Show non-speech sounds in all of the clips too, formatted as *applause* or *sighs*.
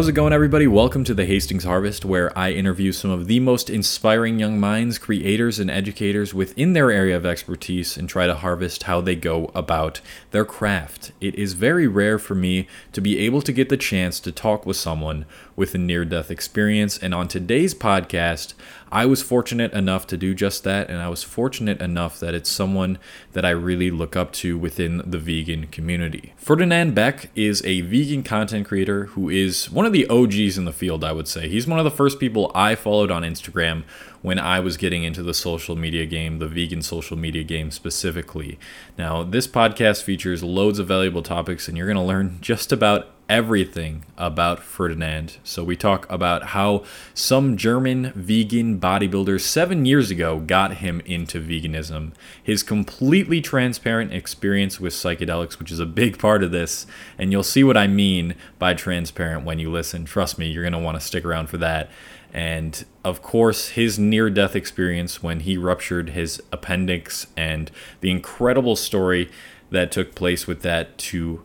How's it going, everybody? Welcome to the Hastings Harvest, where I interview some of the most inspiring young minds, creators, and educators within their area of expertise and try to harvest how they go about their craft. It is very rare for me to be able to get the chance to talk with someone with a near death experience, and on today's podcast, I was fortunate enough to do just that, and I was fortunate enough that it's someone that I really look up to within the vegan community. Ferdinand Beck is a vegan content creator who is one of the OGs in the field, I would say. He's one of the first people I followed on Instagram when I was getting into the social media game, the vegan social media game specifically. Now, this podcast features loads of valuable topics, and you're going to learn just about everything about Ferdinand. So, we talk about how some German vegan bodybuilders seven years ago got him into veganism, his completely transparent experience with psychedelics, which is a big part of this, and you'll see what I mean by transparent when you listen. Trust me, you're going to want to stick around for that. And of course, his near death experience when he ruptured his appendix and the incredible story that took place with that to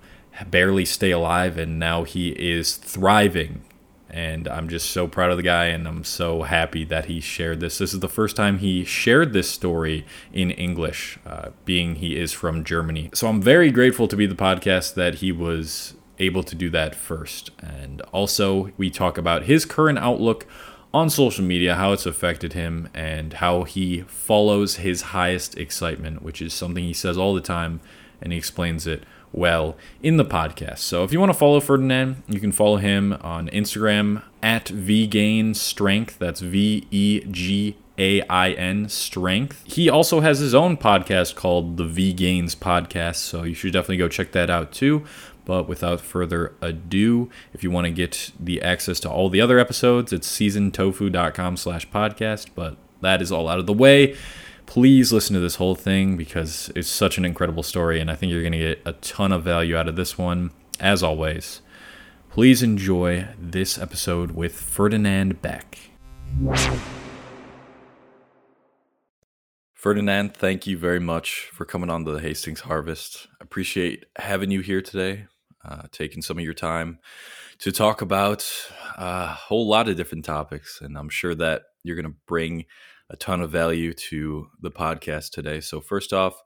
barely stay alive and now he is thriving and I'm just so proud of the guy and I'm so happy that he shared this. This is the first time he shared this story in English, uh, being he is from Germany. So I'm very grateful to be the podcast that he was able to do that first. And also, we talk about his current outlook on social media, how it's affected him, and how he follows his highest excitement, which is something he says all the time, and he explains it well in the podcast. So if you want to follow Ferdinand, you can follow him on Instagram at vegain strength. That's V E G A I N strength. He also has his own podcast called the Vegains Podcast, so you should definitely go check that out too. But without further ado, if you want to get the access to all the other episodes, it's seasontofu.com slash podcast. But that is all out of the way please listen to this whole thing because it's such an incredible story, and I think you're going to get a ton of value out of this one. As always, please enjoy this episode with Ferdinand Beck. Ferdinand, thank you very much for coming on the Hastings Harvest. I appreciate having you here today, uh, taking some of your time to talk about a whole lot of different topics, and I'm sure that you're going to bring a ton of value to the podcast today. So, first off,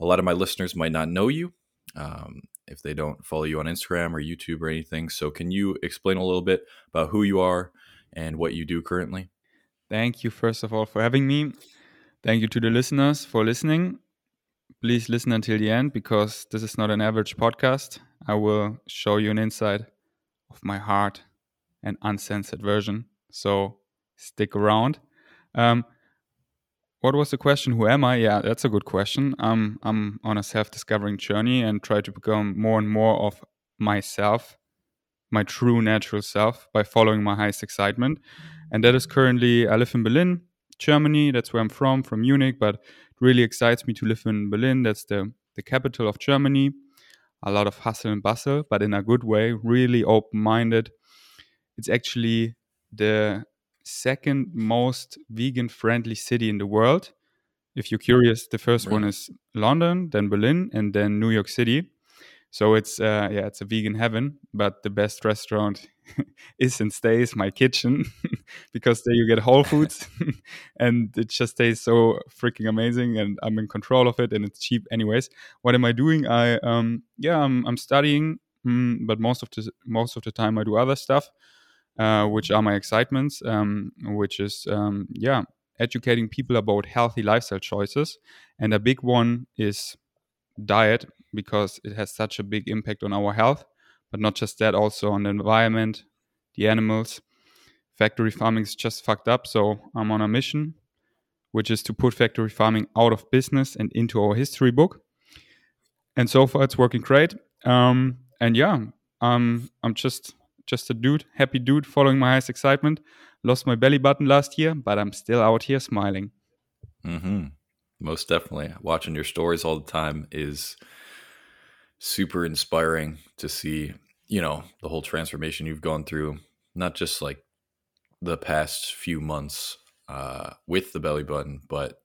a lot of my listeners might not know you um, if they don't follow you on Instagram or YouTube or anything. So, can you explain a little bit about who you are and what you do currently? Thank you, first of all, for having me. Thank you to the listeners for listening. Please listen until the end because this is not an average podcast. I will show you an insight of my heart and uncensored version. So, stick around. Um, what was the question? Who am I? Yeah, that's a good question. Um, I'm on a self-discovering journey and try to become more and more of myself, my true natural self, by following my highest excitement. And that is currently I live in Berlin, Germany. That's where I'm from, from Munich. But really excites me to live in Berlin. That's the the capital of Germany. A lot of hustle and bustle, but in a good way. Really open-minded. It's actually the second most vegan friendly city in the world. If you're curious, the first one is London, then Berlin, and then New York City. So it's uh, yeah, it's a vegan heaven. But the best restaurant *laughs* is and stays my kitchen *laughs* because there you get whole *laughs* foods, and it just tastes so freaking amazing. And I'm in control of it, and it's cheap anyways. What am I doing? I um yeah, I'm I'm studying, mm, but most of the most of the time I do other stuff. Uh, which are my excitements, um, which is, um, yeah, educating people about healthy lifestyle choices. And a big one is diet because it has such a big impact on our health, but not just that, also on the environment, the animals. Factory farming is just fucked up. So I'm on a mission, which is to put factory farming out of business and into our history book. And so far, it's working great. Um, and yeah, um, I'm just just a dude, happy dude, following my highest excitement. Lost my belly button last year, but I'm still out here smiling. Mm-hmm. Most definitely. Watching your stories all the time is super inspiring to see, you know, the whole transformation you've gone through, not just like the past few months uh, with the belly button, but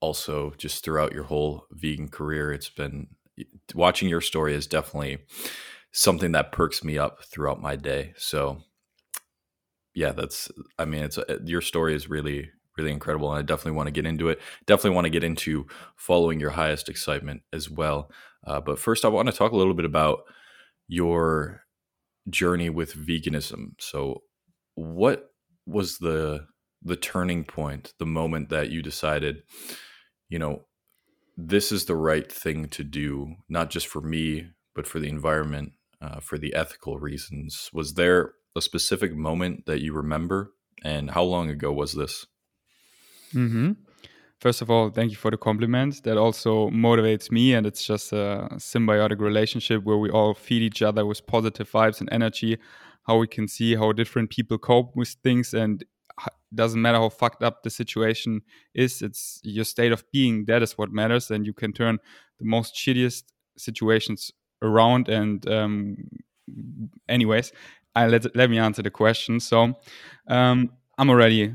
also just throughout your whole vegan career. It's been watching your story is definitely something that perks me up throughout my day. So yeah, that's I mean it's uh, your story is really really incredible and I definitely want to get into it. Definitely want to get into following your highest excitement as well. Uh, but first I want to talk a little bit about your journey with veganism. So what was the the turning point, the moment that you decided, you know, this is the right thing to do, not just for me, but for the environment, uh, for the ethical reasons. Was there a specific moment that you remember, and how long ago was this? Mm-hmm. First of all, thank you for the compliment. That also motivates me, and it's just a symbiotic relationship where we all feed each other with positive vibes and energy. How we can see how different people cope with things, and doesn't matter how fucked up the situation is it's your state of being that is what matters and you can turn the most shittiest situations around and um, anyways I let let me answer the question so um, i'm already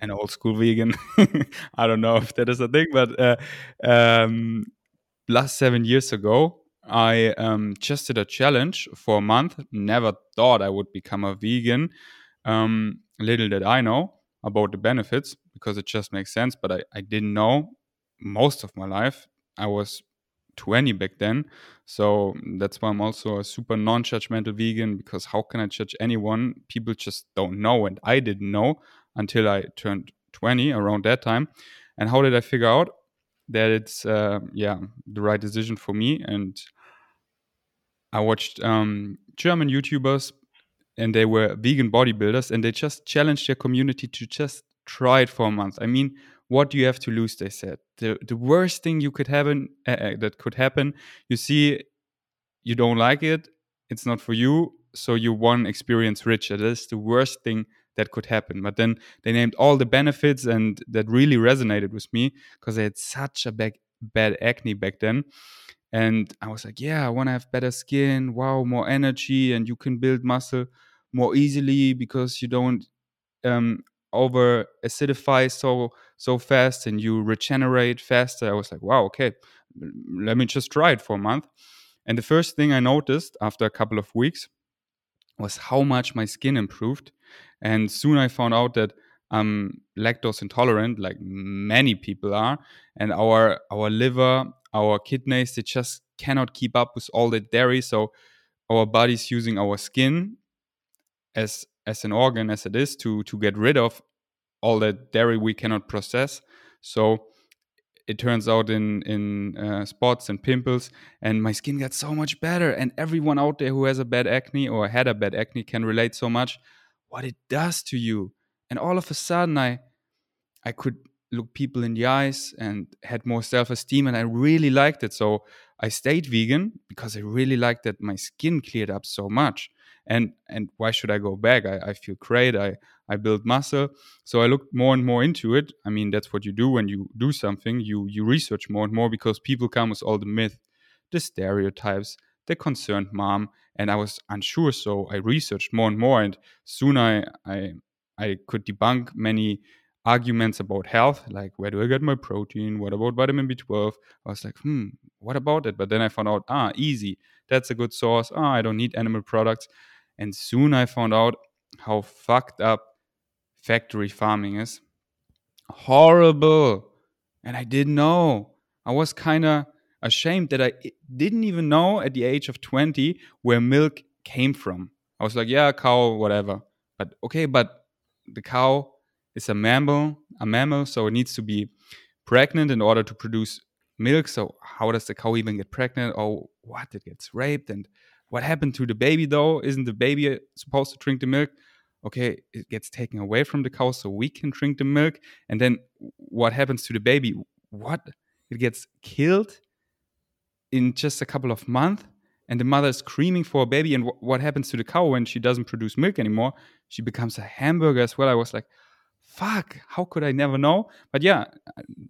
an old school vegan *laughs* i don't know if that is a thing but uh, um, last seven years ago i um, just did a challenge for a month never thought i would become a vegan um, little did I know about the benefits because it just makes sense, but I, I didn't know most of my life. I was 20 back then. So that's why I'm also a super non judgmental vegan because how can I judge anyone? People just don't know. And I didn't know until I turned 20 around that time. And how did I figure out that it's, uh, yeah, the right decision for me? And I watched um, German YouTubers and they were vegan bodybuilders and they just challenged their community to just try it for a month. I mean, what do you have to lose? They said the the worst thing you could happen uh, that could happen. You see, you don't like it. It's not for you. So you one experience richer. That's the worst thing that could happen. But then they named all the benefits, and that really resonated with me because I had such a bad, bad acne back then. And I was like, yeah, I want to have better skin. Wow, more energy, and you can build muscle more easily because you don't um, over acidify so so fast and you regenerate faster. I was like, wow, okay, let me just try it for a month. And the first thing I noticed after a couple of weeks was how much my skin improved. And soon I found out that I'm lactose intolerant, like many people are, and our our liver, our kidneys, they just cannot keep up with all the dairy. So our body's using our skin as as an organ as it is to to get rid of all that dairy we cannot process. So it turns out in in uh, spots and pimples, and my skin got so much better. And everyone out there who has a bad acne or had a bad acne can relate so much what it does to you. And all of a sudden, I I could look people in the eyes and had more self esteem, and I really liked it. So I stayed vegan because I really liked that my skin cleared up so much. And and why should i go back? I, I feel great. I i build muscle. So i looked more and more into it. I mean that's what you do when you do something. You you research more and more because people come with all the myth the stereotypes the concerned mom and i was unsure so i researched more and more and soon i i i could debunk many arguments about health like where do i get my protein what about vitamin b12 i was like hmm what about it but then i found out ah easy that's a good source ah i don't need animal products and soon I found out how fucked up factory farming is. Horrible. And I didn't know. I was kind of ashamed that I didn't even know at the age of 20 where milk came from. I was like, yeah, cow, whatever. But okay, but the cow is a mammal, a mammal, so it needs to be pregnant in order to produce milk. So how does the cow even get pregnant? Oh, what? It gets raped and what happened to the baby though? Isn't the baby uh, supposed to drink the milk? Okay, it gets taken away from the cow so we can drink the milk. And then what happens to the baby? What? It gets killed in just a couple of months and the mother is screaming for a baby and w- what happens to the cow when she doesn't produce milk anymore? She becomes a hamburger as well. I was like fuck how could i never know? But yeah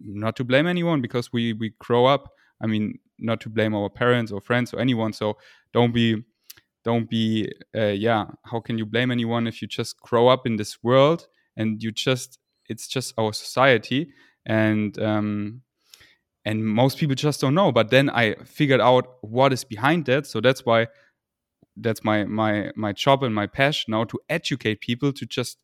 not to blame anyone because we we grow up i mean not to blame our parents or friends or anyone so don't be don't be uh, yeah how can you blame anyone if you just grow up in this world and you just it's just our society? And um and most people just don't know but then i figured out what is behind that. So that's why that's my my my job and my passion now to educate people to just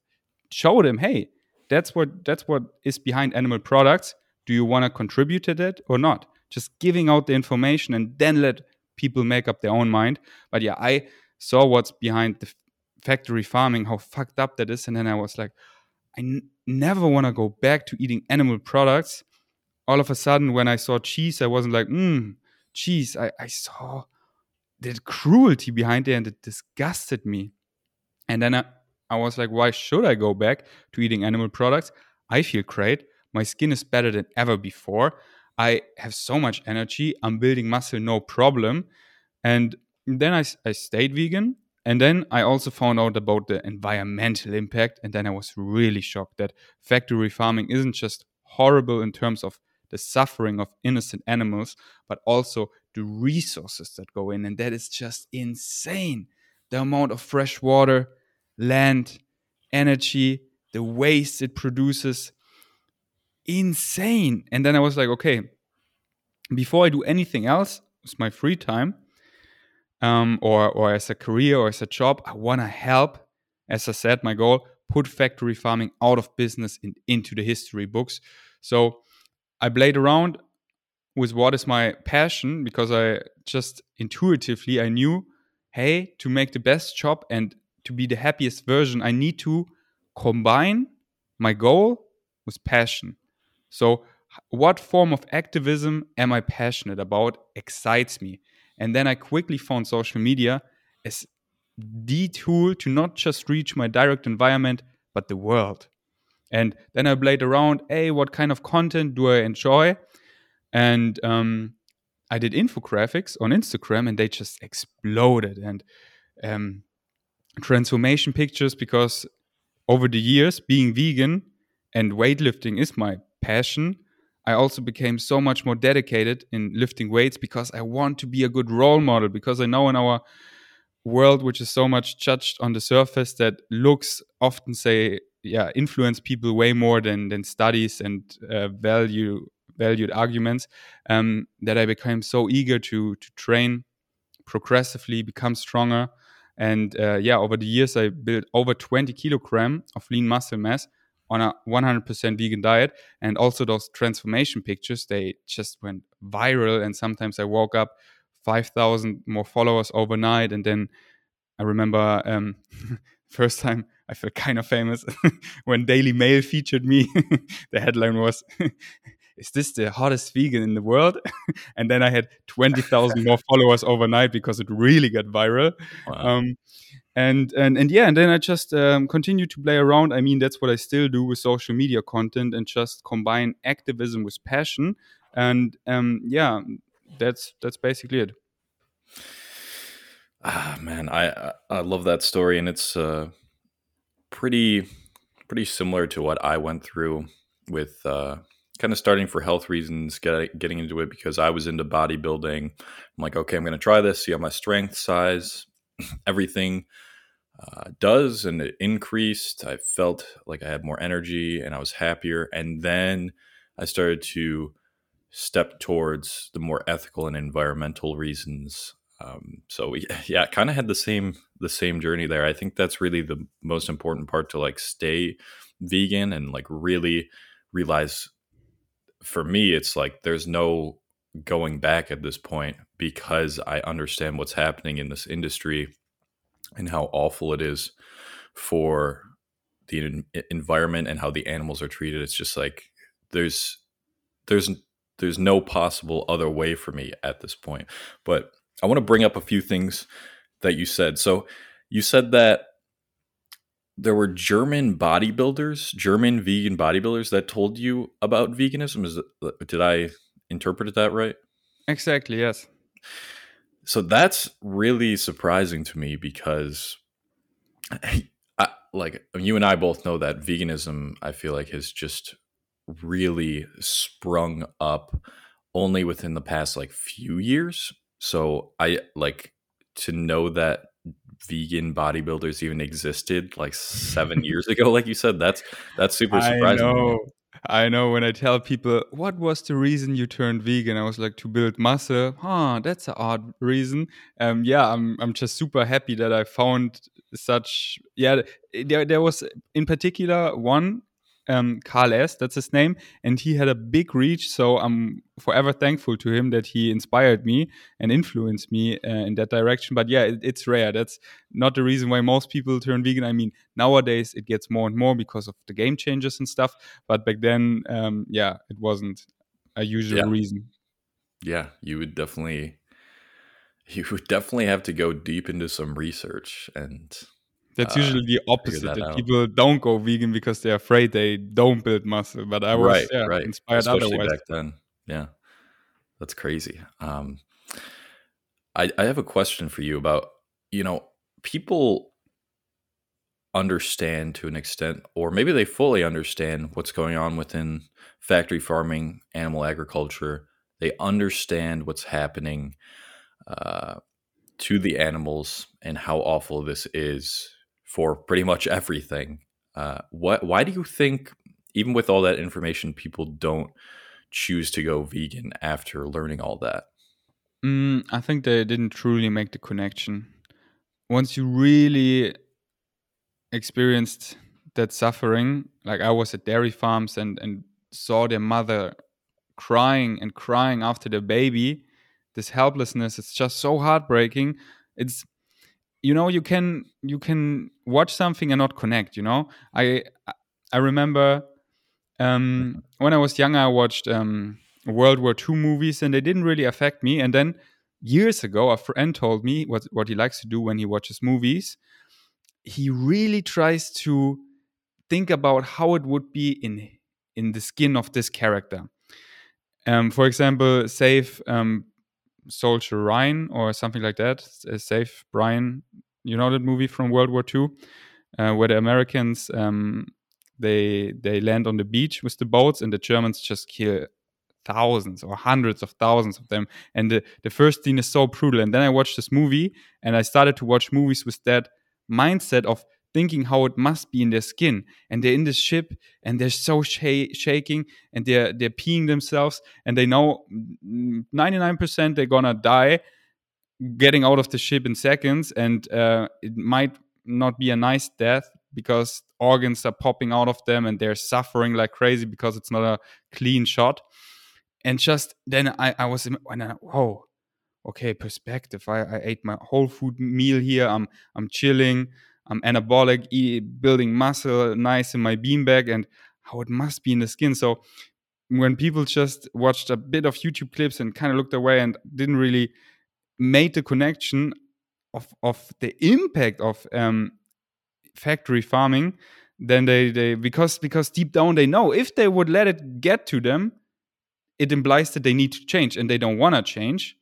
show them hey that's what that's what is behind animal products. Do you want to contribute to that or not? Just giving out the information and then let people make up their own mind. But yeah i saw what's behind the factory farming how fucked up that is. And then i was like I never want to go back to eating animal products all of a sudden when i saw cheese i wasn't like mm cheese. I, I saw the cruelty behind it and it disgusted me. And then I, I was like why should i go back to eating animal products? I feel great. My skin is better than ever before. I have so much energy. I'm building muscle no problem. And then i, I stayed vegan. And then I also found out about the environmental impact. And then I was really shocked that factory farming isn't just horrible in terms of the suffering of innocent animals, but also the resources that go in. And that is just insane. The amount of fresh water, land, energy, the waste it produces. Insane. And then I was like, okay, before I do anything else with my free time, um, or or as a career or as a job. I want to help. As I said, my goal put factory farming out of business and into the history books. So I played around with what is my passion because I just intuitively I knew, hey, to make the best job and to be the happiest version, I need to combine my goal with passion. So what form of activism am I passionate about excites me? And then I quickly found social media as the tool to not just reach my direct environment, but the world. And then I played around, hey, what kind of content do I enjoy? And um, I did infographics on Instagram and they just exploded. And um, transformation pictures, because over the years, being vegan and weightlifting is my passion. I also became so much more dedicated in lifting weights because I want to be a good role model. Because I know in our world, which is so much judged on the surface, that looks often say, yeah, influence people way more than than studies and uh, value valued arguments. Um, that I became so eager to to train progressively, become stronger, and uh, yeah, over the years I built over 20 kilogram of lean muscle mass on a 100% vegan diet. And also those transformation pictures they just went viral. And sometimes i woke up 5000 more followers overnight. And then i remember um, *laughs* first time i felt kind of famous *laughs* when daily mail featured me *laughs* the headline was *laughs* is this the hottest vegan in the world? and then I had 20,000 more followers overnight because it really got viral. Wow. Um, and and and yeah and then i just um, continue to play around i mean that's what i still do with social media content and just combine activism with passion and um, yeah that's that's basically it ah man i i love that story and it's uh pretty pretty similar to what i went through with uh kind of starting for health reasons get, getting into it because i was into bodybuilding i'm like okay i'm going to try this see how my strength size *clears throat* everything uh, does and it increased. I felt like I had more energy and I was happier. And then I started to step towards the more ethical and environmental reasons. Um, so *laughs* yeah, kind of had the same the same journey there. I think that's really the most important part to like stay vegan and like really realize. For me, it's like there's no going back at this point because I understand what's happening in this industry and how awful it is for the environment and how the animals are treated. It's just like there's there's there's no possible other way for me at this point. But I want to bring up a few things that you said. So you said that there were German bodybuilders, German vegan bodybuilders that told you about veganism. Is it, uh, did I interpret that right? Exactly. Yes. So that's really surprising to me because, I, *laughs* I, like you and I both know that veganism, I feel like has just really sprung up only within the past like few years. So I like to know that vegan bodybuilders even existed like seven *laughs* years ago, like you said. That's that's super surprising. I know. I know when I tell people, what was the reason you turned vegan? I was like, to build muscle. Huh, that's an odd reason. Um, yeah, I'm, I'm just super happy that I found such, yeah, there, there was in particular one um, Carl S. That's his name, and he had a big reach. So I'm forever thankful to him that he inspired me and influenced me uh, in that direction. But yeah, it, it's rare. That's not the reason why most people turn vegan. I mean, nowadays it gets more and more because of the Game Changers and stuff. But back then, um, yeah, it wasn't a usual Yeah. reason. Yeah, you would definitely *laughs* you would definitely have to go deep into some research and That's Uh, usually the opposite. that That, people don't go vegan because they're afraid they don't build muscle. But I was right, yeah, right. inspired Especially otherwise. back then. Yeah. That's crazy. Um I I have a question for you about, you know, people understand to an extent or maybe they fully understand what's going on within factory farming, animal agriculture. They understand what's happening uh, to the animals and how awful this is for pretty much everything. Uh, what? Why do you think, even with all that information, people don't choose to go vegan after learning all that? Mm, I think they didn't truly make the connection. Once you really experienced that suffering, like I was at dairy farms and, and saw their mother crying and crying after their baby, this helplessness, it's just so heartbreaking. It's you know, you can you can watch something and not connect, you know? I I remember um, when I was younger I watched um, World War II movies and they didn't really affect me. And then years ago, a friend told me what, what he likes to do when he watches movies. He really tries to think about how it would be in in the skin of this character. Um, for example, save um, Soldier Ryan or something like that. Uh, save Brian. You know that movie from World War II, uh, where the Americans um, they they land on the beach with the boats and the Germans just kill thousands or hundreds of thousands of them. And the, the first scene is so brutal. And then I watched this movie and I started to watch movies with that mindset of thinking how it must be in their skin. And they're in this ship and they're so sh- shaking and they're they're peeing themselves and they know 99% they're gonna die getting out of the ship in seconds and uh, it might not be a nice death because organs are popping out of them and they're suffering like crazy because it's not a clean shot and just then I, I was in, whoa, okay, perspective. I, I ate my whole food meal here. I'm I'm chilling. I'm anabolic, building muscle, nice in my beanbag, and how it must be in the skin. So when people just watched a bit of YouTube clips and kind of looked away and didn't really made the connection of of the impact of um, factory farming, then they they because because deep down they know if they would let it get to them, it implies that they need to change and they don't want to change.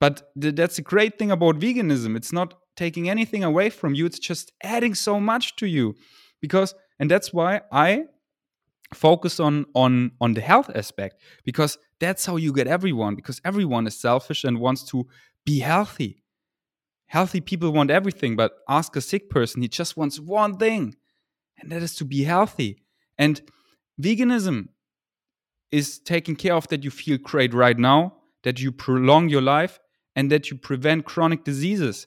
But th- that's a great thing about veganism. It's not taking anything away from you, it's just adding so much to you. Because, and that's why I focus on on on the health aspect because that's how you get everyone because everyone is selfish and wants to be healthy healthy people want everything but ask a sick person he just wants one thing and that is to be healthy and veganism is taking care of that you feel great right now, that you prolong your life, and that you prevent chronic diseases.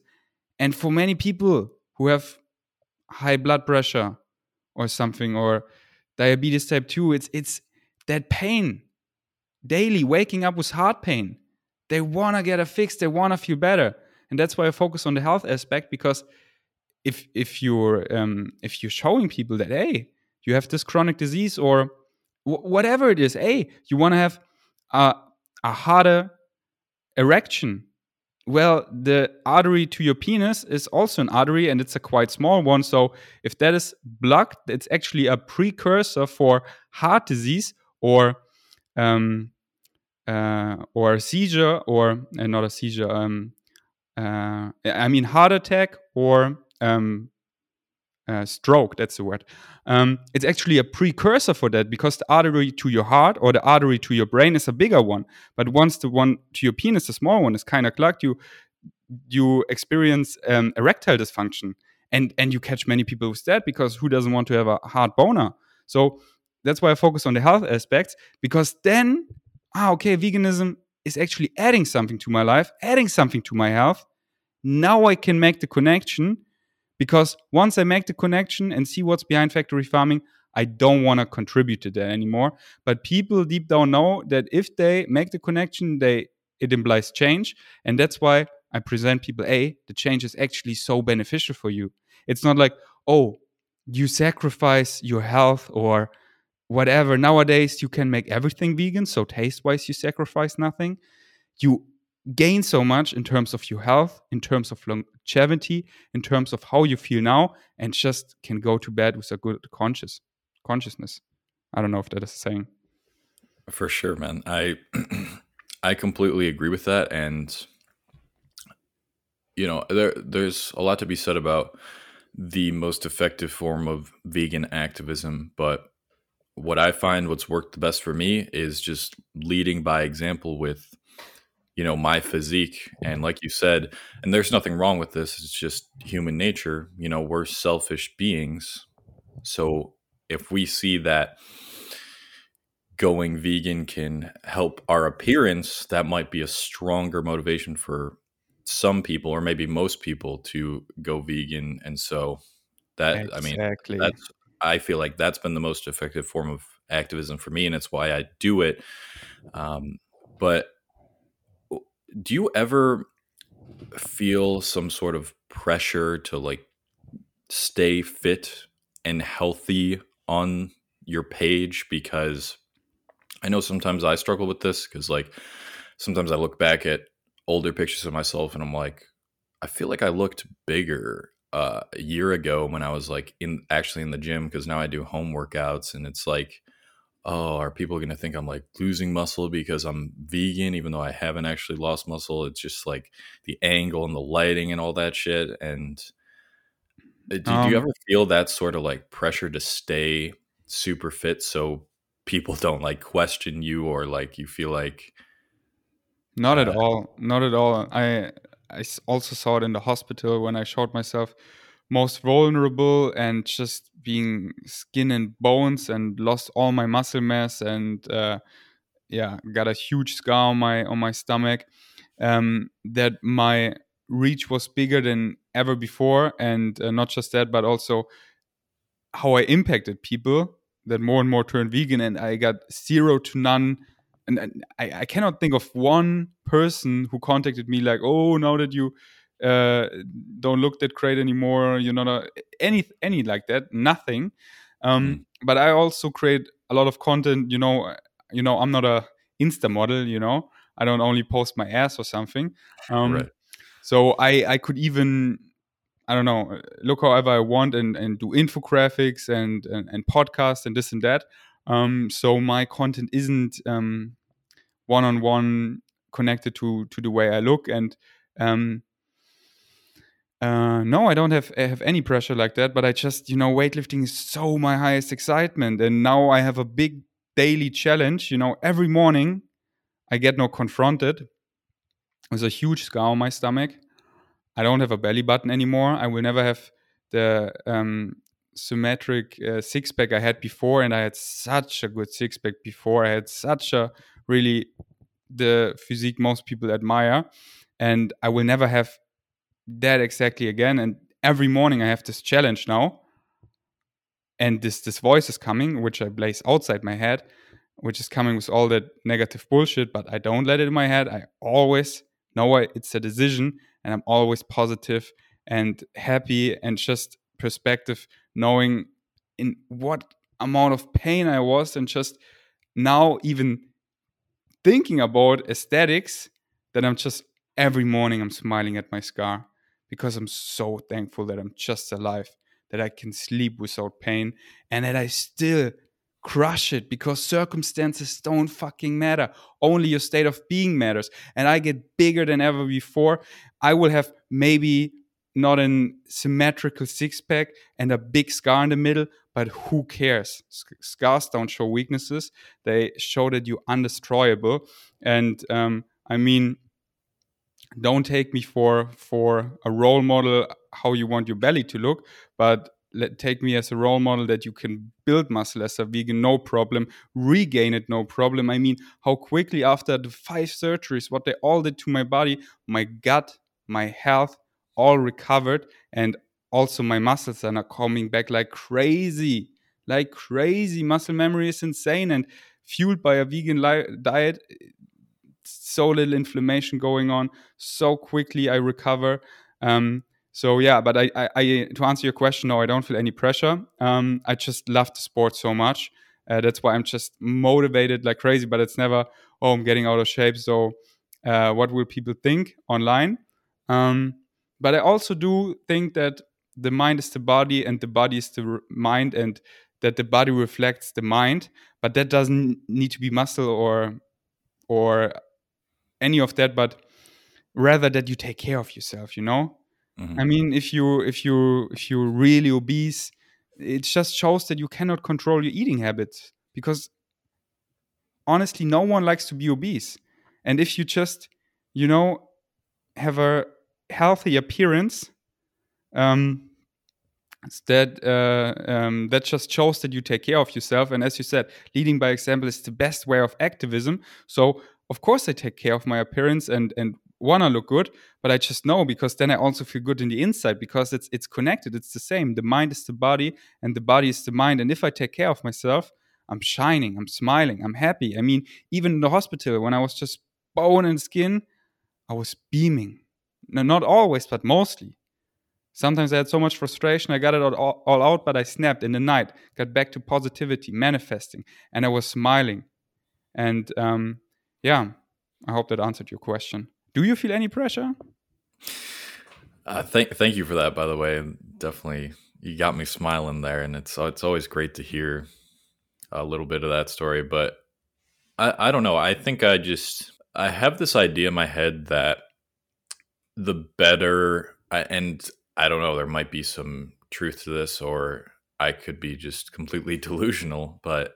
And for many people who have high blood pressure or something, or diabetes type 2, it's, it's that pain daily, waking up with heart pain. They want to get a fix, they want to feel better. And that's why I focus on the health aspect because if if you're um, if you're showing people that hey you have this chronic disease or wh- whatever it is. Hey, you want to have a, a harder erection. Well, the artery to your penis is also an artery and it's a quite small one. So if that is blocked, it's actually a precursor for heart disease or um, uh, or a seizure or uh, not a seizure. Um, uh, I mean heart attack or um, uh, stroke. That's the word. Um, it's actually a precursor for that because the artery to your heart or the artery to your brain is a bigger one. But once the one to your penis, the small one, is kind of clogged, you you experience um, erectile dysfunction, and and you catch many people with that because who doesn't want to have a hard boner? So that's why I focus on the health aspects because then, ah, okay, veganism is actually adding something to my life, adding something to my health. Now I can make the connection because once I make the connection and see what's behind factory farming, I don't want to contribute to that anymore. But people deep down know that if they make the connection, they it implies change, and that's why I present people, a the change is actually so beneficial for you. It's not like oh you sacrifice your health or whatever. Nowadays, you can make everything vegan. So, taste wise, you sacrifice nothing. You gain so much in terms of your health, in terms of longevity, in terms of how you feel now, and just can go to bed with a good conscious consciousness. I don't know if that is saying. For sure, man. I *clears throat* I completely agree with that, and you know, there there's a lot to be said about the most effective form of vegan activism, but what I find what's worked the best for me is just leading by example with you know my physique and like you said and there's nothing wrong with this it's just human nature you know we're selfish beings so if we see that going vegan can help our appearance that might be a stronger motivation for some people or maybe most people to go vegan and so that exactly. i mean that's I feel like that's been the most effective form of activism for me, and it's why I do it. Um, but do you ever feel some sort of pressure to like stay fit and healthy on your page? Because I know sometimes I struggle with this because, like, sometimes I look back at older pictures of myself and I'm like, I feel like I looked bigger uh, a year ago when I was like in actually in the gym because now I do home workouts and it's like, oh, are people going to think I'm like losing muscle because I'm vegan even though I haven't actually lost muscle? It's just like the angle and the lighting and all that shit. And uh, do, um, do you ever feel that sort of like pressure to stay super fit so people *laughs* don't like question you or like you feel like not at uh, all not at all i I also saw it in the hospital when I showed myself most vulnerable and just being skin and bones and lost all my muscle mass and uh, yeah got a huge scar on my on my stomach um, that my reach was bigger than ever before. And uh, not just that but also how I impacted people that more and more turned vegan and I got zero to none. And I, I cannot think of one person who contacted me like, oh, now that you uh, don't look that great anymore, you're not a, any any like that, nothing. Um, mm. But I also create a lot of content. You know, you know, I'm not a Insta model. You know, I don't only post my ass or something. Um, right. So I I could even I don't know look however I want and and do infographics and and, and podcasts and this and that. Um, so my content isn't um, one-on-one connected to to the way I look and um, uh, no, I don't have have any pressure like that. But I just you know weightlifting is so my highest excitement, and now I have a big daily challenge. You know, every morning I get now confronted with a huge scar on my stomach. I don't have a belly button anymore. I will never have the um, symmetric uh, six pack I had before, and I had such a good six pack before. I had such a really the physique most people admire, and I will never have that exactly again. And every morning I have this challenge now, and this this voice is coming, which I place outside my head, which is coming with all that negative bullshit. But I don't let it in my head. I always know it's a decision, and I'm always positive and happy and just perspective knowing in what amount of pain I was and just now even thinking about aesthetics that I'm just every morning I'm smiling at my scar because I'm so thankful that I'm just alive, that I can sleep without pain, and that I still crush it because circumstances don't fucking matter. Only your state of being matters. And I get bigger than ever before. I will have maybe not a symmetrical six pack and a big scar in the middle, but who cares? Scars don't show weaknesses; they show that you're undestroyable. And um, I mean, don't take me for for a role model how you want your belly to look, but let, take me as a role model that you can build muscle as a vegan no problem. Regain it no problem. I mean how quickly after the five surgeries what they all did to my body my gut my health all recovered and also my muscles are now coming back like crazy like crazy. Muscle memory is insane and fueled by a vegan li- diet so little inflammation going on so quickly i recover um, so yeah, but I, I, I, to answer your question, no, I don't feel any pressure. Um, I just love the sport so much. Uh, that's why I'm just motivated like crazy. But it's never, oh, I'm getting out of shape. So uh, what will people think online? Um, but I also do think that the mind is the body and the body is the mind, and that the body reflects the mind. But that doesn't need to be muscle or or any of that. But rather that you take care of yourself. You know Mm-hmm. I mean, if you if you if you're really obese, it just shows that you cannot control your eating habits because honestly, no one likes to be obese. And if you just, you know, have a healthy appearance, um, that uh, um, that just shows that you take care of yourself. And as you said, leading by example is the best way of activism. So of course, I take care of my appearance and and wanna look good, but I just know because then I also feel good in the inside because it's it's connected. It's the same. The mind is the body, and the body is the mind. And if I take care of myself, I'm shining, I'm smiling, I'm happy. I mean, even in the hospital when I was just bone and skin, I was beaming. No, not always, but mostly. Sometimes I had so much frustration, I got it all, all out, but I snapped in the night, got back to positivity, manifesting, and I was smiling. And um, yeah, I hope that answered your question. Do you feel any pressure? Uh, thank thank you for that. By the way, definitely you got me smiling there, and it's it's always great to hear a little bit of that story. But I I don't know. I think I just I have this idea in my head that the better and I don't know. There might be some truth to this, or I could be just completely *laughs* delusional. But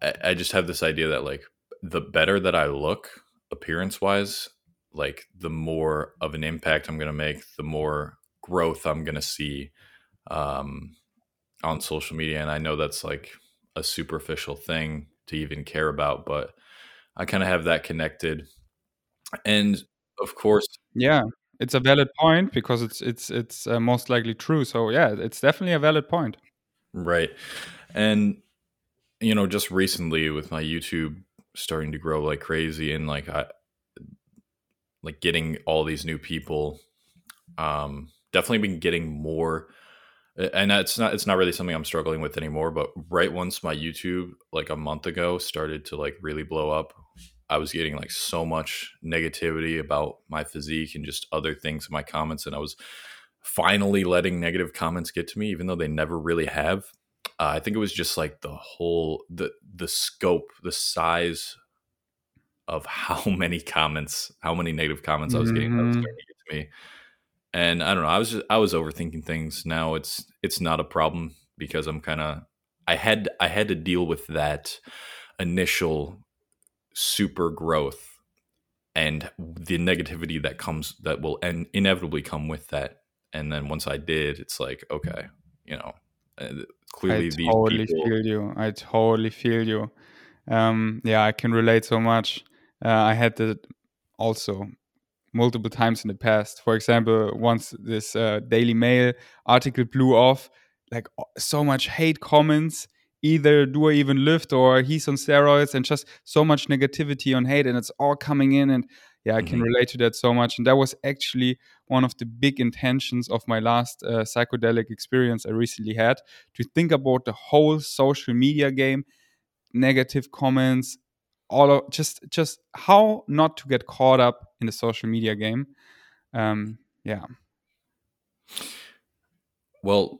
I, I just have this idea that like the better that I look appearance wise, like the more of an impact I'm going to make, the more growth I'm going to see um, on social media. And I know that's like a superficial thing to even care about, but I kind of have that connected. And of course, yeah, it's a valid point because it's it's it's uh, most likely true. So yeah, it's definitely a valid point. Right. And you know, just recently with my YouTube starting to grow like crazy and like I like getting all these new people. Um, definitely been getting more, and it's not it's not really something I'm struggling with anymore. But right once my YouTube like a month ago started to like really blow up, I was getting like so much negativity about my physique and just other things in my comments, and I was finally letting negative comments get to me, even though they never really have. Uh, I think it was just like the whole the the scope, the size of how *laughs* many comments, how many negative comments I was getting that was mm-hmm. to get to me. And I don't know, I was just, I was overthinking things. Now it's it's not a problem because I'm kind of I had I had to deal with that initial super growth and the negativity that comes that will and inevitably come with that. And then once I did, it's like okay, you know, clearly I totally people, feel you. I totally feel you. Um, yeah, I can relate so much. Uh, I had that also multiple times in the past. For example, once this uh, Daily Mail article blew off, like so much hate comments. Either do I even lift or he's on steroids, and just so much negativity on hate, and it's all coming in. And yeah, I can mm-hmm. relate to that so much. And that was actually one of the big intentions of my last uh, psychedelic experience I recently had to think about the whole social media game, negative comments, all of just just how not to get caught up in the social media game. Um, yeah. Well,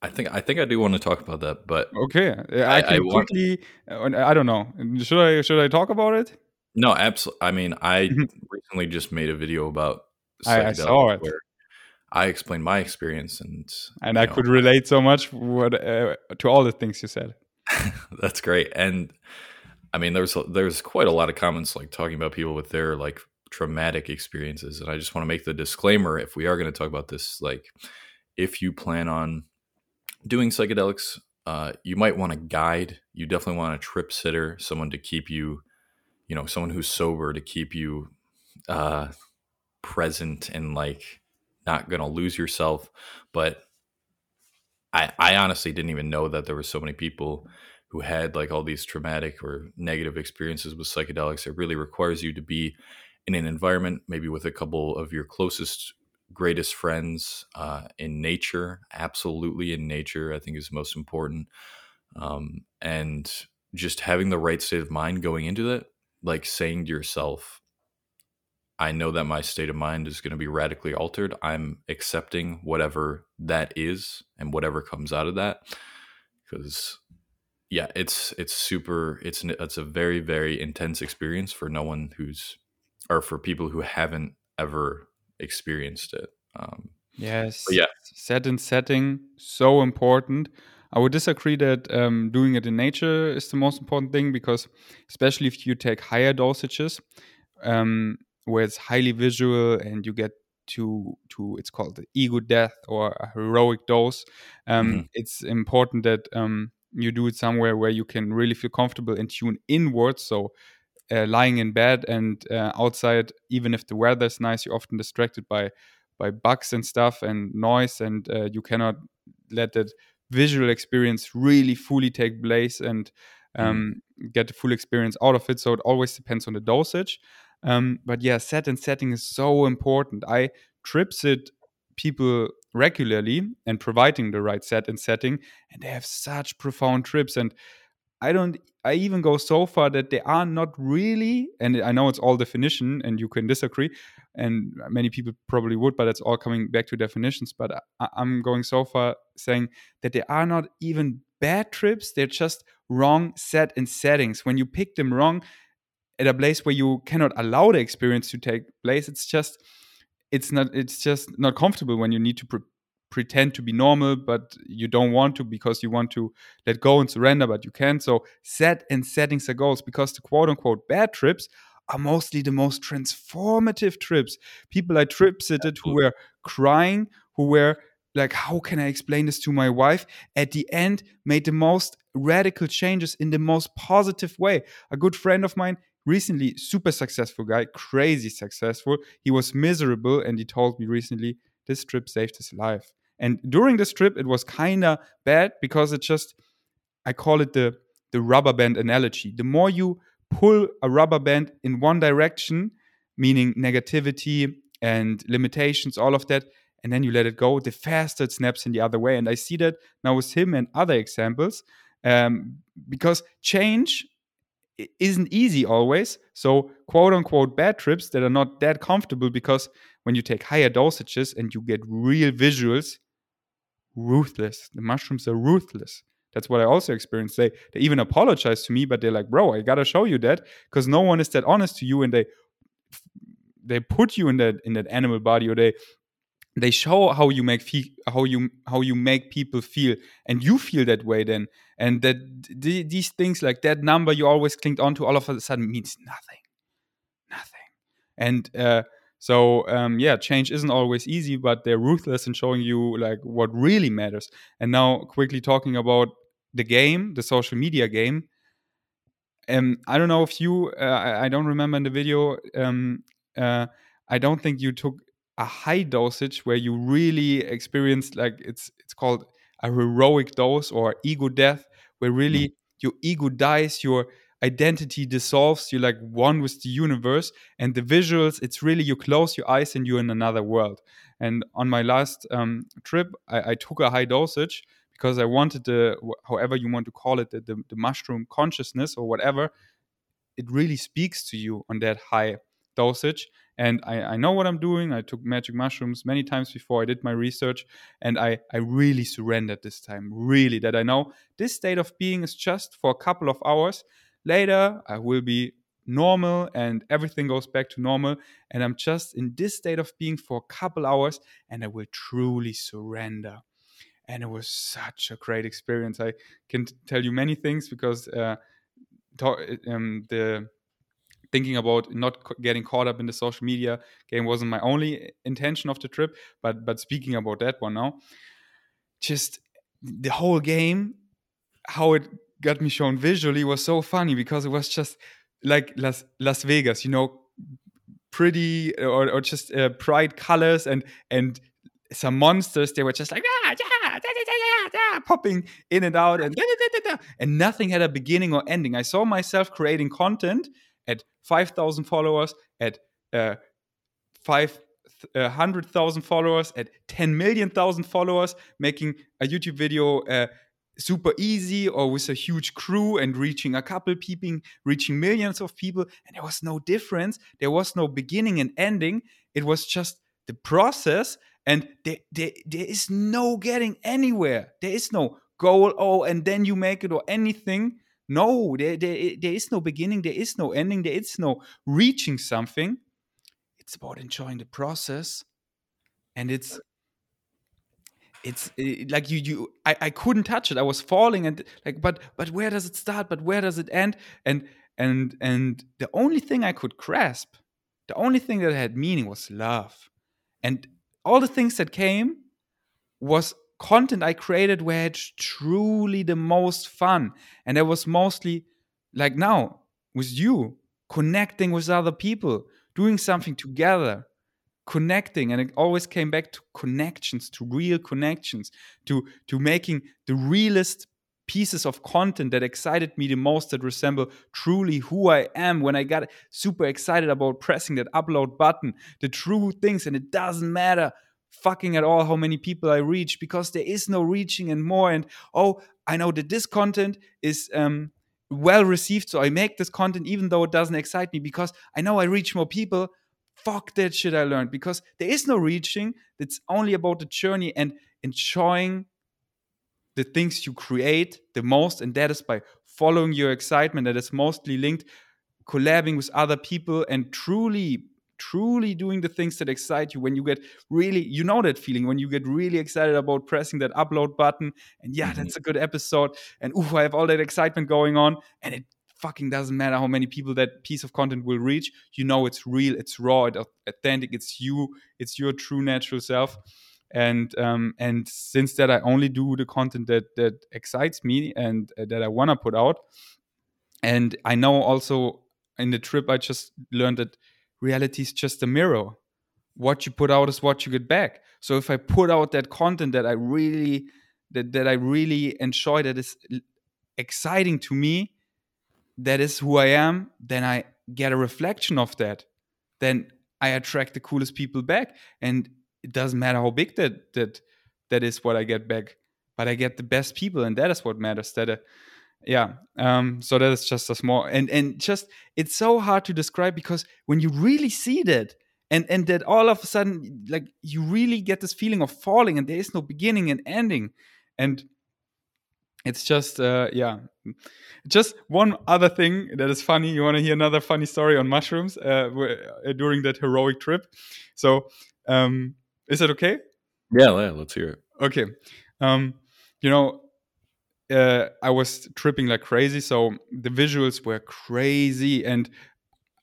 I think I think I do want to talk about that, but okay, I, I can I quickly. Want... Uh, I don't know. Should I should I talk about it? No, absolutely. I mean, I mm-hmm. recently just made a video about. I, I saw it. I explained my experience, and and I know, could relate so much what, uh, to all the things you said. *laughs* That's great. And I mean, there's there's quite a lot of comments like talking about people with their like traumatic experiences, and I just want to make the disclaimer: if we are going to talk about this, like if you plan on doing psychedelics, uh, you might want a guide. You definitely want a trip sitter, someone to keep you, you know, someone who's sober to keep you uh, present and like not gonna lose yourself. But I, I honestly didn't even know that there were so many people who had like all these traumatic or negative experiences with psychedelics. It really requires you to be in an environment, maybe with a couple of your closest, greatest friends uh, in nature. Absolutely in nature, I think is most important. Um, and just having the right state of mind going into that, like saying to yourself, I know that my state of mind is going to be radically altered. I'm accepting whatever that is and whatever comes out of that. Because yeah, it's it's super. It's it's a very very intense experience for no one who's or for people who haven't ever experienced it. Um, yes. yeah. Set and setting so important. I would disagree that um, doing it in nature is the most important thing because, especially if you take higher dosages, um, where it's highly visual and you get to to it's called the ego death or a heroic dose. Um, mm-hmm. It's important that um, you do it somewhere where you can really feel comfortable and tune inwards. So uh, lying in bed and uh, outside, even if the weather is nice, you're often distracted by by bugs and stuff and noise, and uh, you cannot let that visual experience really fully take place and um, mm. get the full experience out of it. So it always depends on the dosage. Um, but yeah, set and setting is so important. I trip sit people regularly and providing the right set and setting, and they have such profound trips. And I don't, I even go so far that they are not really, and I know it's all definition and you can disagree, and many people probably would, but it's all coming back to definitions. But I, I'm going so far saying that they are not even bad trips, they're just wrong set and settings. When you pick them wrong, at a place where you cannot allow the experience to take place it's just it's not it's just not comfortable when you need to pretend to be normal but you don't want to because you want to let go and surrender but you can't. So set and setting are goals because the quote unquote bad trips are mostly the most transformative trips. People I trip sitted who were crying who were like how can i explain this to my wife? At the end made the most radical changes in the most positive way. A good friend of mine recently super successful guy, crazy successful. He was miserable and he told me recently this trip saved his life. And during this trip, it was kind of bad because it just, I call it the, the rubber band analogy. The more you pull a rubber band in one direction, meaning negativity and limitations, all of that, and then you let it go, the faster it snaps in the other way. And I see that now with him and other examples um, because change isn't easy always. So, quote unquote, bad trips that are not that comfortable because when you take higher dosages and you get real visuals, ruthless. The mushrooms are ruthless. That's what I also experienced. They they even apologize to me, but they're like, "Bro, I gotta show you that because no one is that honest to you, and they they put you in that in that animal body, or they they show how you make fe- how you how you make people feel and you feel that way then and that th- these things like that number you always clinged on to all of a sudden means nothing nothing and uh, so um, yeah change isn't always easy but they're ruthless in showing you like what really matters and now quickly talking about the game the social media game um, i don't know if you uh, I, I, don't remember in the video um, uh, i don't think you took a high dosage where you really experienced like it's it's called a heroic dose or ego death where really mm. your ego dies your identity dissolves you're like one with the universe and the visuals it's really you close your eyes and you're in another world and on my last um, trip I, I, took a high dosage because i wanted the however you want to call it the, the, the mushroom consciousness or whatever it really speaks to you on that high dosage and I, I, know what I'm doing. I took magic mushrooms many times before. I did my research, and I, I really surrendered this time. Really, that I know this state of being is just for a couple of hours. Later, I will be normal and everything goes back to normal. And I'm just in this state of being for a couple hours, and I will truly surrender. And it was such a great experience. I can tell you many things because uh, talk, um, the thinking about not getting caught up in the social media game wasn't my only intention of the trip but but speaking about that one now just the whole game, how it got me shown visually was so funny because it was just like Las Las Vegas, you know, pretty or, or just uh, bright colors and and some monsters. They were just like ah, yeah, da, da, da, popping in and out, and and nothing had a beginning or ending. I saw myself creating content at five thousand followers, at uh, five uh, hundred thousand followers, at ten million thousand followers, making a YouTube video. Uh, super easy or with a huge crew and reaching a couple people reaching millions of people and there was no difference. There was no beginning and ending. It was just the process and there, there, there is no getting anywhere. There is no goal oh and then you make it or anything. No there, there, there is no beginning there is no ending there is no reaching something. It's about enjoying the process and it's it's uh, like you you I, I couldn't touch it. I was falling and like but but where does it start? But where does it end? And and and the only thing i could grasp the only thing that had meaning was love. And all the things that came was content i created where it's truly the most fun. And it was mostly like now with you connecting with other people doing something together connecting and it always came back to connections to real connections to to making the realest pieces of content that excited me the most that resemble truly who I am. When I got super excited about pressing that upload button the true things and it doesn't matter fucking at all how many people I reach because there is no reaching and more and oh I know that this content is um well received so I make this content even though it doesn't excite me because I know I reach more people fuck that shit I learned because there is no reaching. It's only about the journey and enjoying the things you create the most. And that is by following your excitement that is mostly linked, collabing with other people and truly, truly doing the things that excite you when you get really, you know, that feeling when you get really excited about pressing that upload button. And yeah, mm-hmm. that's a good episode. And ooh, I have all that excitement going on. And it fucking doesn't matter how many people that piece of content will reach. You know, it's real, it's raw, it's authentic, it's you, it's your true natural self. And um, and since that, I only do the content that that excites me and uh, that I wanna put out. And I know also in the trip, I just learned that reality is just a mirror. What you put out is what you get back. So if I put out that content that I really that, that I really enjoy, that is exciting to me, that is who I am, then I get a reflection of that. Then I attract the coolest people back. And it doesn't matter how big that that that is what I get back. But I get the best people, and that is what matters. That uh, yeah. Um, so that is just a small and and just it's so hard to describe because when you really see that and and that all of a sudden like you really get this feeling of falling and there is no beginning and ending and it's just uh, yeah. Just one other thing that is funny. You want to hear another funny story on mushrooms uh, uh, during that heroic trip? So um, is it okay? Yeah let's hear it. Okay. Um, you know uh, i was tripping like crazy so the visuals were crazy and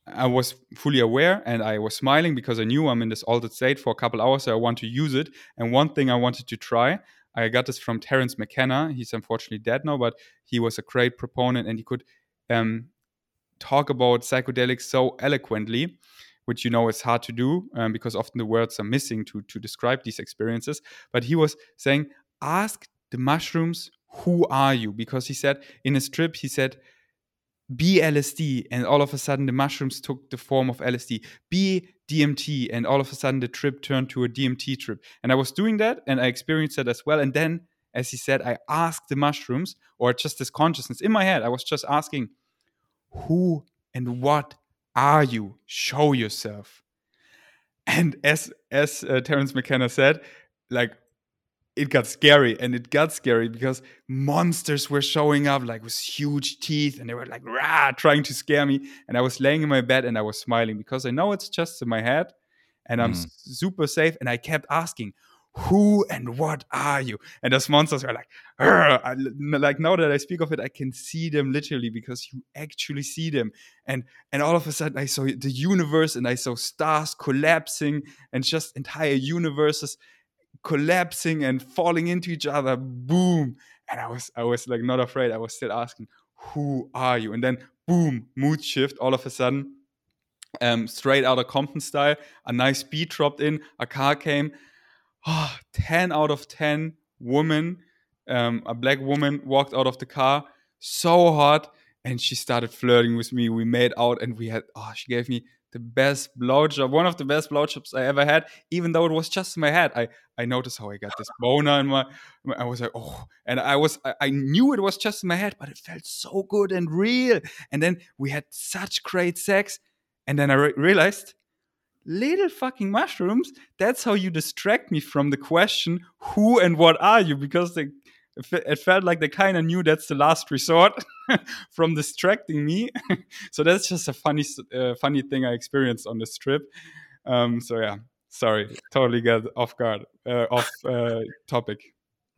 I was fully aware and I was smiling because I knew I'm in this altered state for a couple hours. So I want to use it. And one thing I wanted to try I got this from Terence McKenna. He's unfortunately dead now, but he was a great proponent and he could um, talk about psychedelics so eloquently, which you know is hard to do um, because often the words are missing to to describe these experiences. But he was saying, ask the mushrooms, who are you? Because he said in his trip, he said be LSD, and all of a sudden the mushrooms took the form of LSD. Be DMT, and all of a sudden the trip turned to a DMT trip. And I was doing that, and I experienced that as well. And then, as he said, I asked the mushrooms, or just this consciousness in my head, I was just asking, who and what are you? Show yourself. And as as uh, Terence McKenna said, like it got scary and it got scary because monsters were showing up like with huge teeth and they were like rah! trying to scare me and i was laying in my bed and i was smiling because i know it's just in my head and i'm mm. super safe and i kept asking who and what are you? And those monsters were like I, like now that i speak of it i can see them literally because you actually see them and and all of a sudden i saw the universe and i saw stars collapsing and just entire universes collapsing and falling into each other. Boom. And I was I was like not afraid. I was still asking, who are you? And then boom, mood shift all of a sudden. Um, straight out of Compton style, a nice beat dropped in, a car came. Oh, 10 out of 10 woman, um, a black woman walked out of the car, so hot, and she started flirting with me. We made out and we had, oh, she gave me the best blowjob, one of the best blowjobs I ever had, even though it was just in my head. I, I noticed how I got this boner in my, I was like, oh, and I was, I, I knew it was just in my head, but it felt so good and real. And then we had such great sex. And then I re- realized, little fucking mushrooms, that's how you distract me from the question, who and what are you? Because the it felt like they kind of knew that's the last resort *laughs* from distracting me. *laughs* so that's just a funny, uh, funny thing I experienced on this trip. Um, so yeah, sorry, totally got off guard, uh, off uh, topic.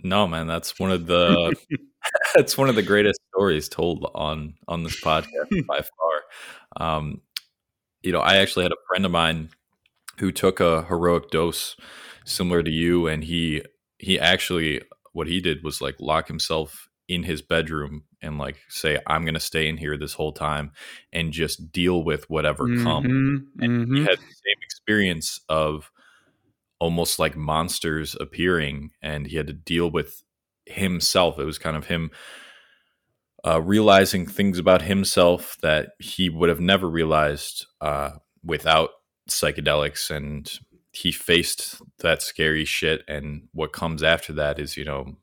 No, man, that's one of the *laughs* that's one of the greatest stories told on on this podcast by far. Um, you know, I actually had a friend of mine who took a heroic dose similar to you, and he he actually what he did was like lock himself in his bedroom and like say i'm going to stay in here this whole time and just deal with whatever mm-hmm, comes and mm-hmm. he had the same experience of almost like monsters appearing and he had to deal with himself it was kind of him uh, realizing things about himself that he would have never realized uh, without psychedelics and he faced that scary shit and what comes after that is you know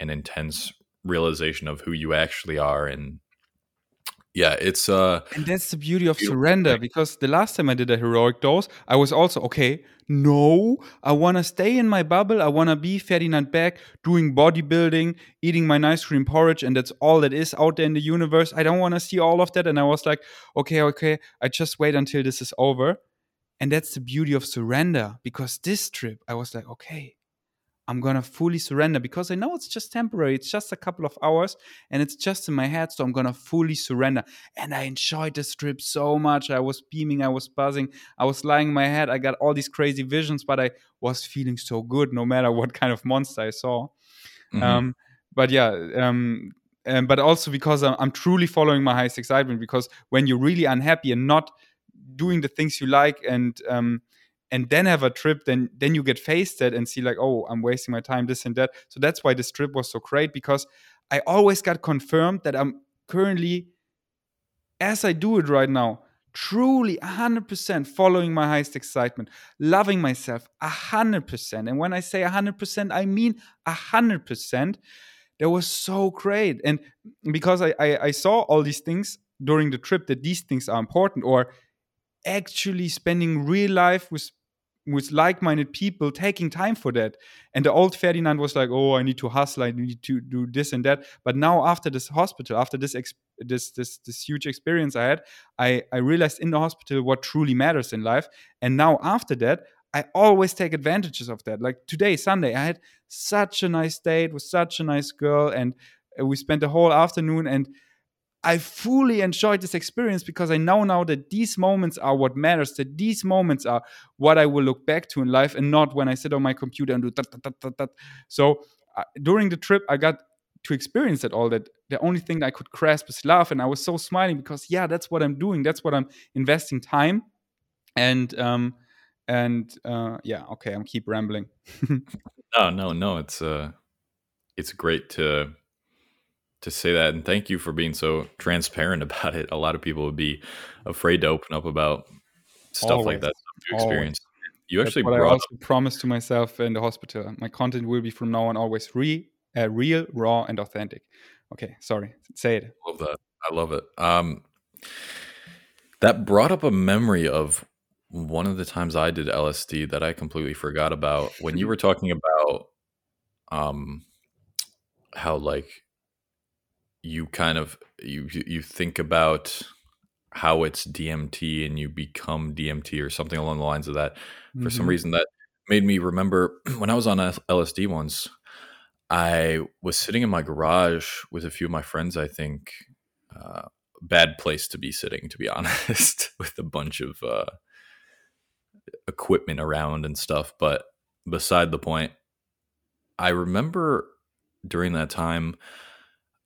an intense realization of who you actually are and yeah it's uh and that's the beauty of surrender thing. because the last time i did a heroic dose i was also okay no i want to stay in my bubble i want to be ferdinand beck doing bodybuilding eating my nice cream porridge and that's all that is out there in the universe i don't want to see all of that and i was like okay okay i just wait until this is over and that's the beauty of surrender because this trip, I was like, okay, I'm gonna fully surrender because I know it's just temporary. It's just a couple of hours and it's just in my head. So I'm gonna fully surrender. And I enjoyed this trip so much. I was beaming, I was buzzing, I was lying in my head. I got all these crazy visions, but I was feeling so good no matter what kind of monster I saw. Mm-hmm. Um, but yeah, um, um, but also because I'm, I'm truly following my highest excitement because when you're really unhappy and not doing the things you like and um, and then have a trip then then you get faced it and see like oh i'm wasting my time this and that. So that's why this trip was so great because i always got confirmed that i'm currently as i do it right now truly 100% following my highest excitement loving myself 100% and when i say 100% i mean 100% that was so great. And because I, I, I saw all these things during the trip that these things are important or actually spending real life with with like-minded people taking time for that. And the old ferdinand was like oh i need to hustle i need to do this and that. But now after this hospital after this this this this huge experience i had i i realized in the hospital what truly matters in life. And now after that i always take advantages of that. Like today sunday i had such a nice date with such a nice girl and uh, we spent the whole afternoon and I fully enjoyed this experience because I know now that these moments are what matters, that these moments are what I will look back to in life and not when I sit on my computer and do that, that, that, that. So uh, during the trip, I got to experience it all that the only thing I could grasp is love. And I was so smiling because, yeah, that's what I'm doing. That's what I'm investing time. And, um, and uh, yeah, okay, I'm keep rambling. *laughs* no, no, no. It's uh, it's great to to say that and thank you for being so transparent *laughs* about it. A lot of people would be afraid to open up about stuff Always. like that to experience. You actually That's what I also up- promised to myself in the hospital. My content will be from now on always real, uh, real, raw, and authentic. Okay, sorry, say it. I love that. I love it. Um, that brought up a memory of one of the times I did LSD that I completely forgot about. When you were talking about um, how like you kind of you you think about how it's DMT and you become DMT or something along the lines of that. For mm-hmm. some reason, that made me remember *clears throat* when I was on LSD once. I was sitting in my garage with a few of my friends. I think uh, bad place to be sitting, to be *laughs* honest, with a bunch of uh, equipment around and stuff. But beside the point, I remember during that time,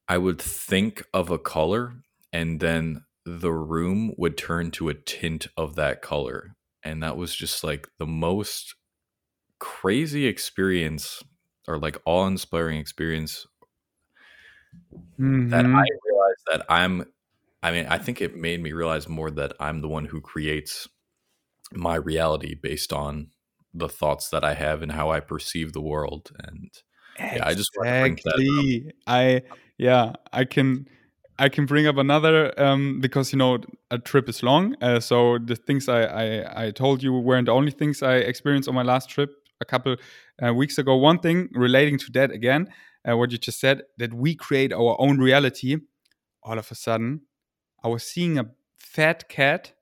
I would think of a color and then the room would turn to a tint of that color. And that was just like the most crazy experience or like awe inspiring experience Mhm. that I realized that I'm I mean, I think it made me realize more that I'm the one who creates my reality based on the thoughts that I have and how I perceive the world. And yeah, I just. Exactly. I yeah, I can I can bring up another um, because you know a trip is long. Uh, so the things I, I I told you weren't the only things I experienced on my last trip a couple uh, weeks ago. One thing relating to that again, uh, what you just said, that we create our own reality. All of a sudden, I was seeing a fat cat,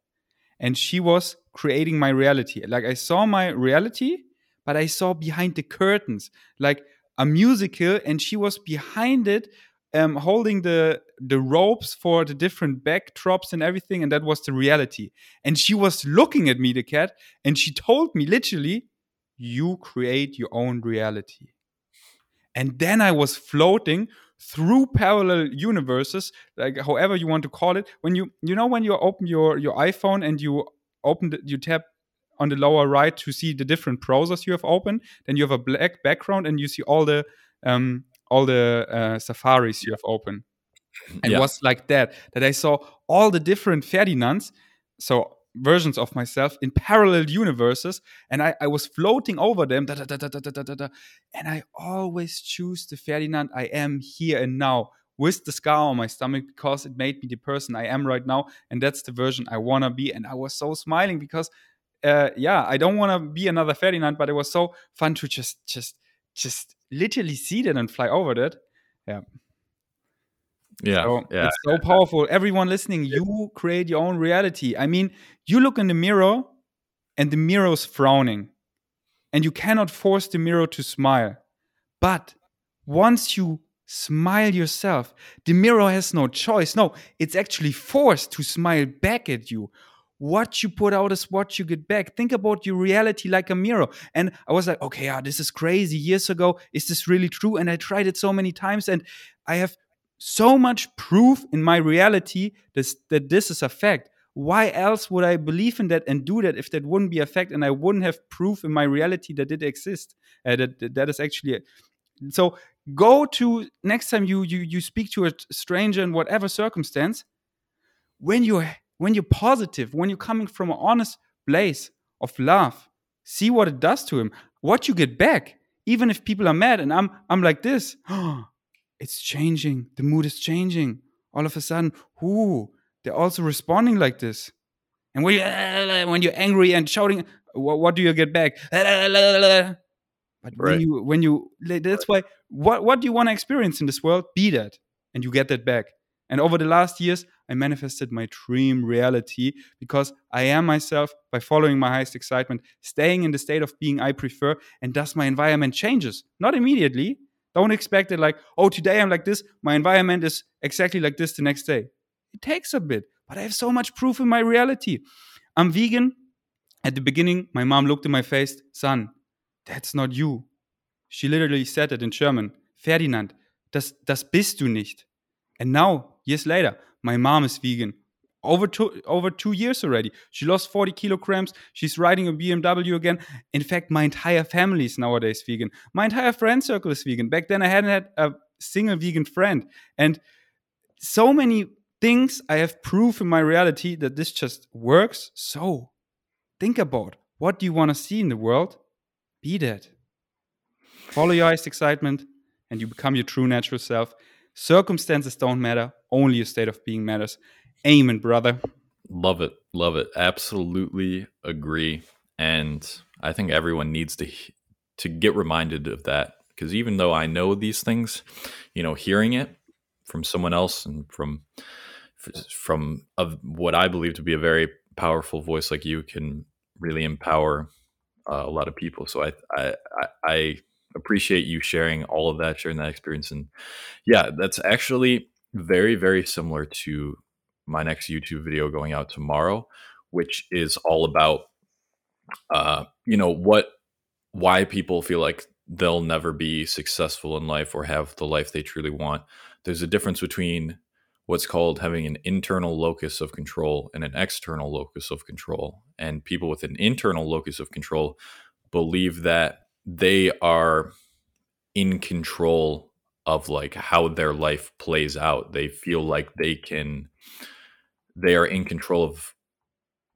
and she was creating my reality. Like I saw my reality, but I saw behind the curtains, like a musical, and she was behind it, um, holding the the ropes for the different backdrops and everything, and that was the reality. And she was looking at me, the cat, and she told me literally, "You create your own reality." And then I was floating through parallel universes, like however you want to call it. When you you know when you open your your iPhone and you open the, you tap on the lower right to see the different browsers you have open. Then you have a black background and you see all the um, all the uh, safaris you have open. And yeah. was like that that I saw all the different Ferdinands, so versions of myself in parallel universes, and I, I was floating over them. Da, da, da, da, da, da, da, da, and I always choose the Ferdinand I am here and now with the scar on my stomach because it made me the person I am right now. And that's the version I wanna be. And I was so smiling because uh, yeah, I don't wanna be another Ferdinand, but it was so fun to just, just, just literally see that and fly over that. Yeah. Yeah. So yeah. it's so powerful. Everyone listening, you create your own reality. I mean, you look in the mirror and the mirror's frowning, and you cannot force the mirror to smile. But once you smile yourself, the mirror has no choice. No, it's actually forced to smile back at you. What you put out is what you get back. Think about your reality like a mirror. And I was like, okay, yeah, this is crazy. Years ago, is this really true? And I tried it so many times, and I have so much proof in my reality this, that this is a fact. Why else would I believe in that and do that if that wouldn't be a fact and I wouldn't have proof in my reality that it exists? Uh, that, that that is actually it. So go to next time you you you speak to a stranger in whatever circumstance. When you're when you're positive, when you're coming from an honest place of love, see what it does to him. What you get back, even if people are mad, and I'm I'm like this. *gasps* it's changing. The mood is changing. All of a sudden, ooh, they're also responding like this. And when, you, *laughs* when you're angry and shouting, what, what do you get back? *laughs* But when you when you that's why what what do you want to experience in this world? Be that, and you get that back. And over the last years, I manifested my dream reality because I am myself by following my highest excitement, staying in the state of being I prefer, and thus my environment changes. Not immediately. Don't expect it like, oh, today I'm like this, my environment is exactly like this the next day. It takes a bit, but I have so much proof in my reality. I'm vegan. At the beginning, my mom looked in my face, son, that's not you. She literally said it in German. Ferdinand, das, das bist du nicht. And now, years later, my mom is vegan. Over two, over two years already. She lost 40 kilograms. She's riding a BMW again. In fact, my entire family is nowadays vegan. My entire friend circle is vegan. Back then, I hadn't had a single vegan friend. And so many things I have proof in my reality that this just works. So think about what do you want to see in the world? Be that. Follow your highest excitement and you become your true natural self. Circumstances don't matter, only your state of being matters. Amen, brother. Love it. Love it. Absolutely agree. And I think everyone needs to to get reminded of that because even though I know these things, you know, hearing it from someone else and from from of what I believe to be a very powerful voice like you can really empower uh, a lot of people. So I, I I I appreciate you sharing all of that, sharing that experience, and yeah, that's actually very very similar to my next YouTube video going out tomorrow, which is all about uh, you know what why people feel like they'll never be successful in life or have the life they truly want. There's a difference between what's called having an internal locus of control and an external locus of control. And people with an internal locus of control believe that they are in control of like how their life plays out. They feel like they can they are in control of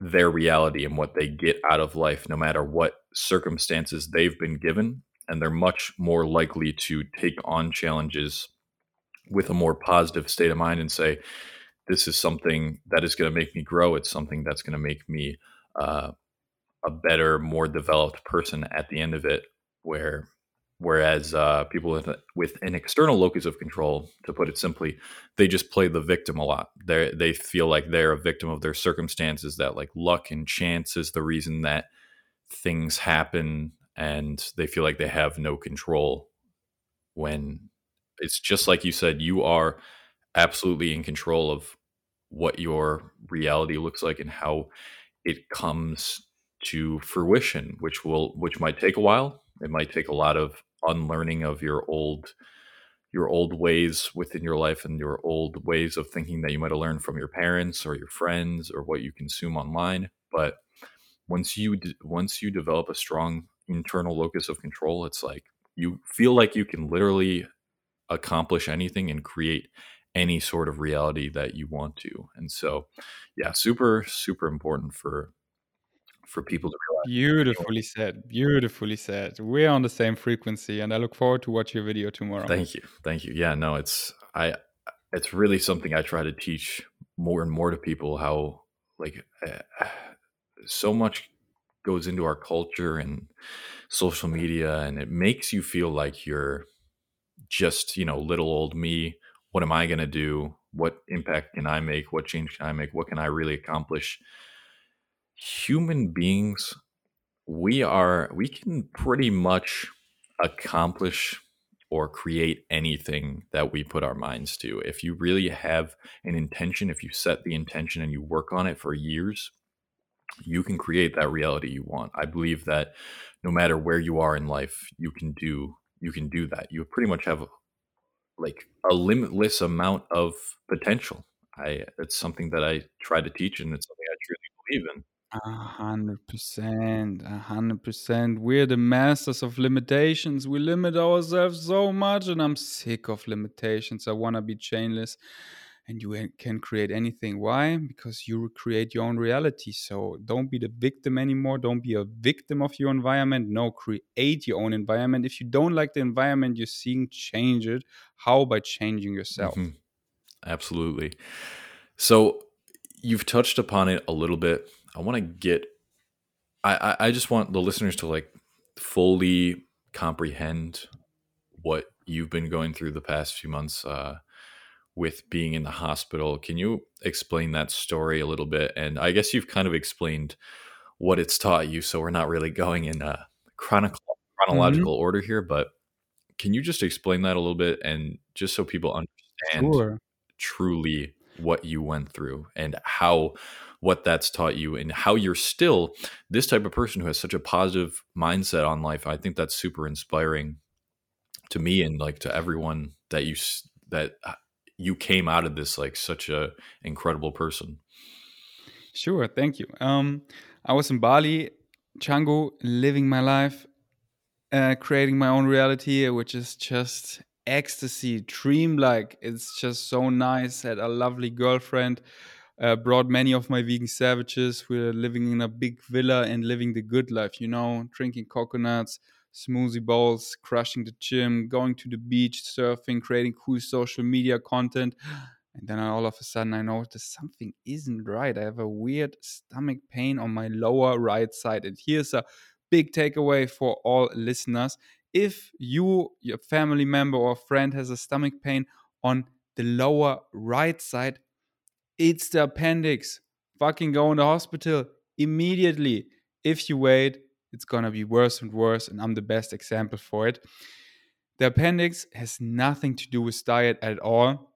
their reality and what they get out of life no matter what circumstances they've been given. And they're much more likely to take on challenges with a more positive state of mind and say this is something that is going to make me grow. It's something that's going to make me uh, a better more developed person at the end of it where whereas uh, people with, with an external locus of control to put it simply they just play the victim a lot. They they feel like they're a victim of their circumstances that like luck and chance is the reason that things happen and they feel like they have no control when it's just like you said you are absolutely in control of what your reality looks like and how it comes to fruition which will which might take a while it might take a lot of unlearning of your old your old ways within your life and your old ways of thinking that you might have learned from your parents or your friends or what you consume online but once you once you develop a strong internal locus of control it's like you feel like you can literally accomplish anything and create any sort of reality that you want to and so yeah super super important for for people to realize beautifully said beautifully said. We're on the same frequency and i look forward to watch your video tomorrow. Thank you thank you. Yeah no it's i it's really something i try to teach more and more to people how like uh, so much goes into our culture and social media and it makes you feel like you're just you know little old me. What am i going to do? What impact can i make? What change can i make? What can i really accomplish human beings we are we can pretty much accomplish or create anything that we put our minds to if you really have an intention if you set the intention and you work on it for years you can create that reality you want. I believe that no matter where you are in life, you can do you can do that. You pretty much have like a limitless amount of potential. I it's something that I try to teach and it's something I truly believe in. A hundred percent, a hundred percent. We're the masters of limitations. We limit ourselves so much, and I'm sick of limitations. I want to be chainless and you can create anything. Why? Because you create your own reality. So don't be the victim anymore. Don't be a victim of your environment. No, create your own environment. If you don't like the environment you're seeing, change it. How? By changing yourself. Mm-hmm. Absolutely. So you've touched upon it a little bit. I want to get, I, I just want the listeners to like fully comprehend what you've been going through the past few months. Uh, with being in the hospital. Can you explain that story a little bit? And I guess you've kind of explained what it's taught you, so we're not really going in a chronicle, chronological mm-hmm. order here, but can you just explain that a little bit and just so people understand sure. truly what you went through and how what that's taught you and how you're still this type of person who has such a positive mindset on life. I think that's super inspiring to me and like to everyone that you that uh, you came out of this like such a incredible person. Sure, thank you. Um, I was in Bali, Canggu, living my life, uh, creating my own reality, which is just ecstasy, dream-like. It's just so nice. Had a lovely girlfriend. Uh, brought many of my vegan savages. We're living in a big villa and living the good life, you know, drinking coconuts, smoothie bowls, crushing the gym, going to the beach, surfing, creating cool social media content. And then all of a sudden I notice something isn't right. I have a weird stomach pain on my lower right side. And here's a big takeaway for all listeners. If you, your family member or friend has a stomach pain on the lower right side, it's the appendix. Fucking go in the hospital immediately. If you wait, it's to be worse and worse. And I'm the best example for it. The appendix has nothing to do with diet at all.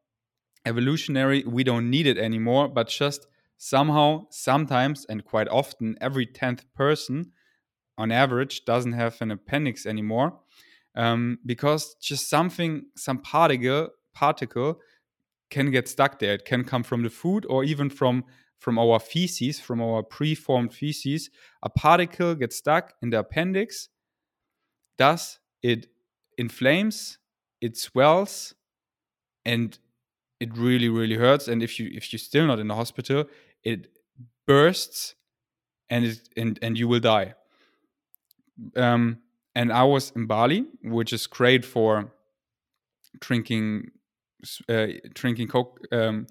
Evolutionary, we don't need it anymore, but just somehow, sometimes, and quite often, every 10th person on average doesn't have an appendix anymore. um, because just something, some particle, particle can get stuck there. It can come from the food or even from from our feces, from our preformed feces. A particle gets stuck in the appendix. Thus, it inflames, it swells, and it really, really hurts. And if you if you're still not in the hospital, it bursts, and it and and you will die. Um, and I was in Bali, which is great for drinking uh, drinking coke, um,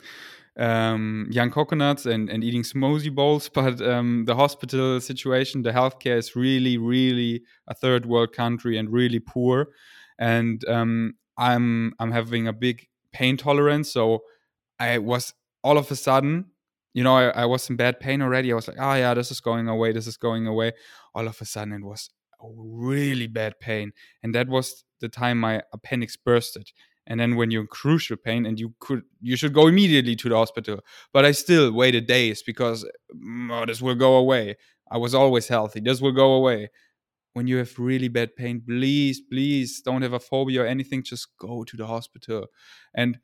um, young coconuts and, and eating smoothie bowls. *laughs* But um, the hospital situation, the healthcare is really, really a third world country and really poor. And um, I'm I'm having a big pain tolerance, so I was all of a sudden. You know, I, I was in bad pain already. I was like, oh yeah, this is going away. This is going away. All of a sudden, it was a really bad pain. And that was the time my appendix bursted. And then when you're in crucial pain and you could you should go immediately to the hospital. But I still waited days because mm, oh, this will go away. I was always healthy. This will go away. When you have really bad pain, please, please don't have a phobia or anything. Just go to the hospital. And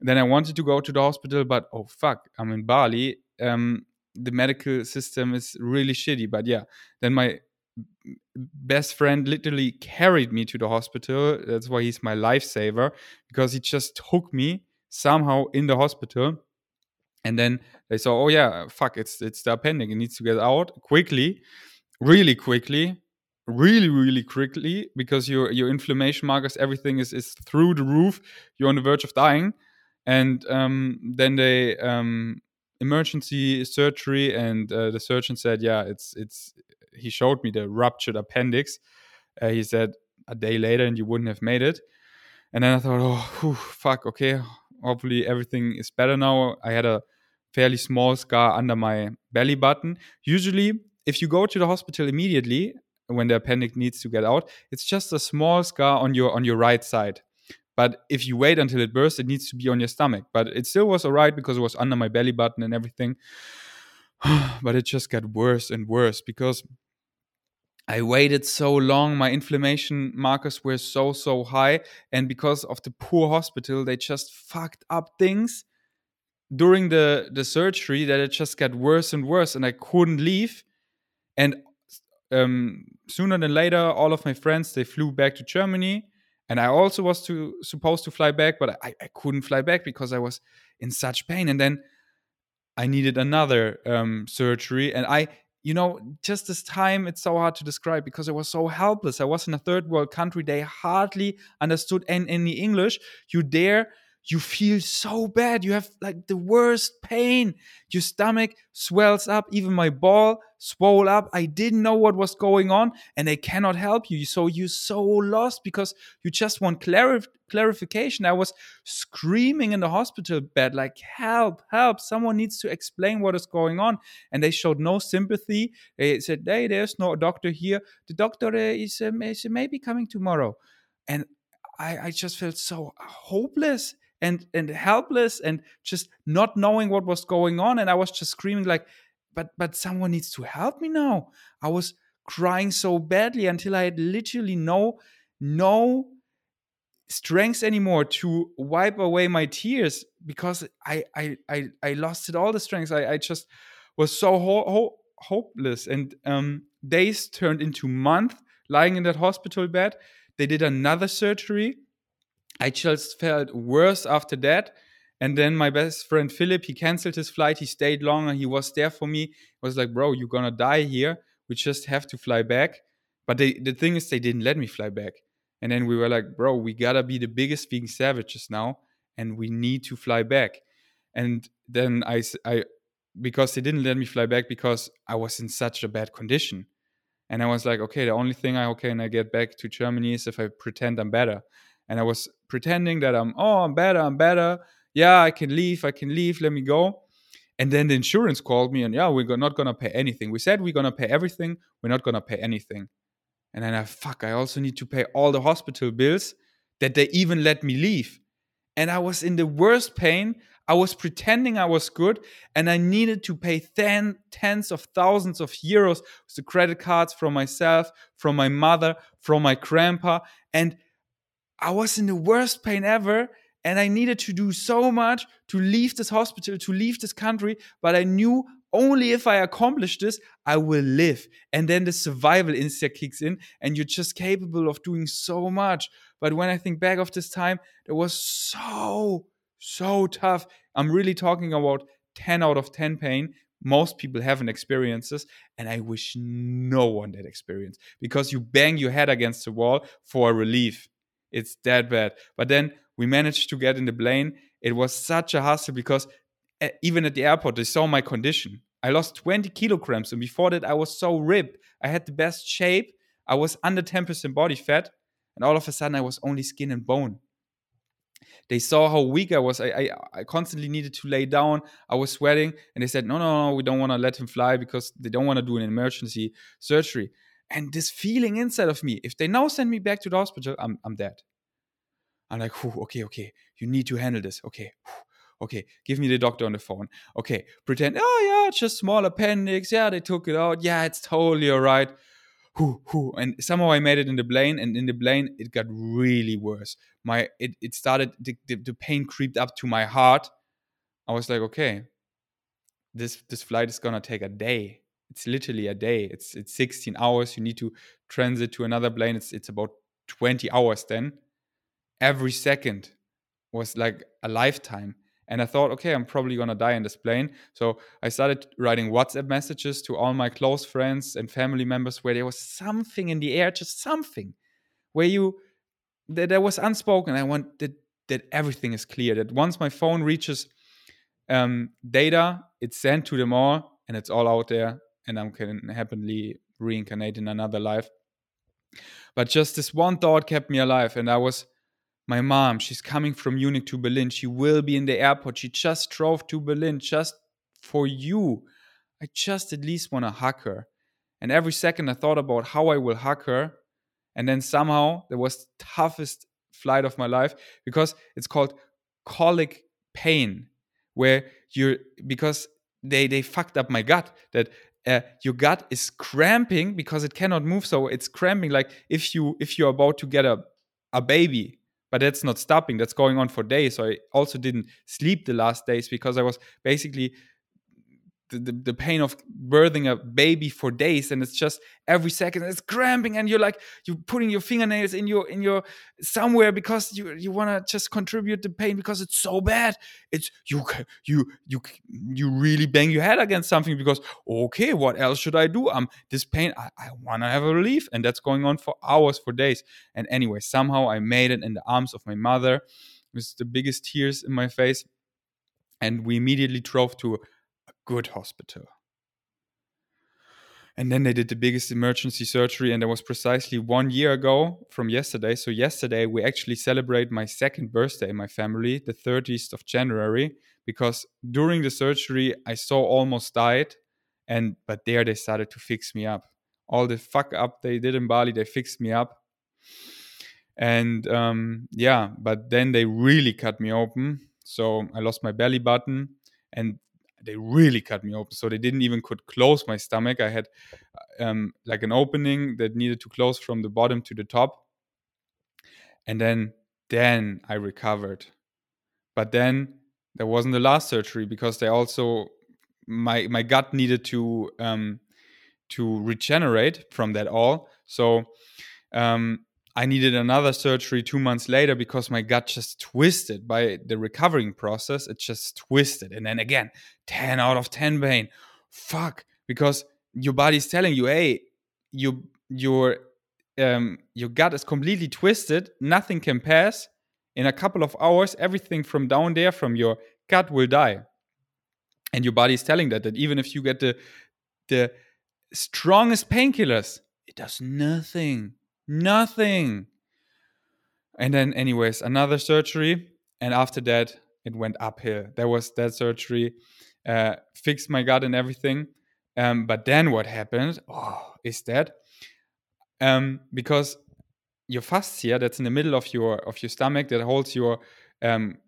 then I wanted to go to the hospital, but oh fuck, I'm in Bali. Um, the medical system is really shitty. But yeah, then my best friend literally carried me to the hospital. That's why he's my lifesaver because he just took me somehow in the hospital. And then they saw, oh yeah, fuck, it's it's the appendix. It needs to get out quickly, really quickly, really really quickly because your your inflammation markers, everything is is through the roof. You're on the verge of dying, and um, then they um, emergency surgery, and uh, the surgeon said, yeah, it's it's he showed me the ruptured appendix. Uh, he said a day later, and you wouldn't have made it. And then I thought, oh, whew, fuck, okay, hopefully everything is better now. I had a fairly small scar under my belly button. Usually, if you go to the hospital immediately when the appendix needs to get out, it's just a small scar on your on your right side. But if you wait until it bursts, it needs to be on your stomach. But it still was alright because it was under my belly button and everything. *sighs* but it just got worse and worse because I waited so long. My inflammation markers were so, so high. And because of the poor hospital, they just fucked up things during the, the surgery that it just got worse and worse. And I couldn't leave. And um, sooner than later, all of my friends, they flew back to Germany. And I also was to, supposed to fly back, but I, I couldn't fly back because I was in such pain. And then I needed another um, surgery. And I, you know, just this time, it's so hard to describe because I was so helpless. I was in a third world country. They hardly understood any English. You dare you feel so bad. You have like the worst pain. Your stomach swells up. Even my ball swole up. I didn't know what was going on and they cannot help you. So you're so lost because you just want clarif- clarification. I was screaming in the hospital bed, like, help, help. Someone needs to explain what is going on. And they showed no sympathy. They said, hey, there's no doctor here. The doctor uh, is, um, is maybe coming tomorrow. And I, I just felt so hopeless and and helpless and just not knowing what was going on. And i was just screaming like but but someone needs to help me now. I was crying so badly until i had literally no no strength anymore to wipe away my tears because i i i, I lost it all the strength. I, I just was so ho- ho- hopeless. And um, days turned into months lying in that hospital bed. They did another surgery I just felt worse after that. And then my best friend Philip, he canceled his flight. He stayed longer. He was there for me. He was like, bro, you're gonna die here. We just have to fly back. But they, the thing is, they didn't let me fly back. And then we were like, bro, we gotta be the biggest vegan savages now, and we need to fly back. And then I, I, because they didn't let me fly back because I was in such a bad condition. And I was like, okay, the only thing I can I get back to Germany is if I pretend I'm better and I was pretending that I'm, oh, I'm better, I'm better. Yeah, I can leave, I can leave, let me go. And then the insurance called me and, yeah, we're not to pay anything. We said we're to pay everything, we're not to pay anything. And then I, fuck, I also need to pay all the hospital bills that they even let me leave. And I was in the worst pain. I was pretending I was good and I needed to pay ten, tens of thousands of euros with the credit cards from myself, from my mother, from my grandpa. And I was in the worst pain ever and I needed to do so much to leave this hospital, to leave this country, but I knew only if I accomplish this, I will live. And then the survival instinct kicks in, and you're just capable of doing so much. But when I think back of this time, it was so, so tough. I'm really talking about 10 out of 10 pain. Most people haven't experienced this, and I wish no one that experience because you bang your head against the wall for relief. It's that bad. But then we managed to get in the plane. It was such a hustle because eh, even at the airport, they saw my condition. I lost 20 kilograms, and before that, I was so ripped. I had the best shape. I was under 10% body fat, and all of a sudden, I was only skin and bone. They saw how weak I was. I, I, I constantly needed to lay down. I was sweating, and they said, "No, no, no, we don't want to let him fly because they don't want to do an emergency surgery." And this feeling inside of me, if they now send me back to the hospital, I'm, I'm dead. I'm like, okay, okay, you need to handle this. Okay, okay, give me the doctor on the phone. Okay, pretend, oh yeah, it's just small appendix. Yeah, they took it out. Yeah, it's totally all right. And somehow I made it in the plane, and in the plane it got really worse. My it, it started the, the, the pain creeped up to my heart. I was like, okay, this this flight is gonna take a day. It's literally a day. It's it's 16 hours. You need to transit to another plane. It's it's about 20 hours then every second was like a lifetime. And I thought, okay, I'm probably gonna die in this plane. So I started writing WhatsApp messages to all my close friends and family members where there was something in the air, just something, where you that there was unspoken. I want that that everything is clear. That once my phone reaches um, data, it's sent to them all, and it's all out there, and I can happily reincarnate in another life. But just this one thought kept me alive, and I was my mom, she's coming from Munich to Berlin. She will be in the airport. She just drove to Berlin just for you. I just at least want to hug her. And every second I thought about how I will hug her. And then somehow there was the toughest flight of my life because it's called colic pain, where you're because they they fucked up my gut that uh, your gut is cramping because it cannot move so it's cramping like if you if you're about to get a a baby but that's not stopping that's going on for days. So i also didn't sleep the last days because i was basically the, the, the, pain of birthing a baby for days and it's just every second it's cramping and you're like you're putting your fingernails in your in your somewhere because you you want to just contribute the pain because it's so bad. It's you you you you really bang your head against something because okay what else should i do? Um this pain i, I want to have a relief and that's going on for hours for days. And anyway somehow i made it in the arms of my mother. With the biggest tears in my face. And we immediately drove to good hospital. And then they did the biggest emergency surgery, and that was precisely one year ago from yesterday. So, yesterday, we actually celebrate my second birthday in my family, the 30th of January, because during the surgery, I so almost died. And but there they started to fix me up. All the fuck up they did in Bali, they fixed me up. And um, yeah, but then they really cut me open. So I lost my belly button. And they really cut me open. So they didn't even could close my stomach. I had um, like an opening that needed to close from the bottom to the top, and then then I recovered. But then there wasn't the last surgery because they also my my gut needed to um, to regenerate from that all. So um, I needed another surgery two months later because my gut just twisted by the recovering process. It just twisted. And then again, 10 out of 10 pain. Fuck. Because your body's telling you, hey, you, your, um, your gut is completely twisted. Nothing can pass. In a couple of hours, everything from down there, from your gut, will die. And your body's telling that, that even if you get the, the strongest painkillers, it does nothing Nothing. And then, anyways, another surgery. And after that, it went uphill. There was that surgery, uh, fixed my gut and everything. Um, but then what happened? Oh, is that um, because your fascia that's in the middle of your of your stomach that holds your um,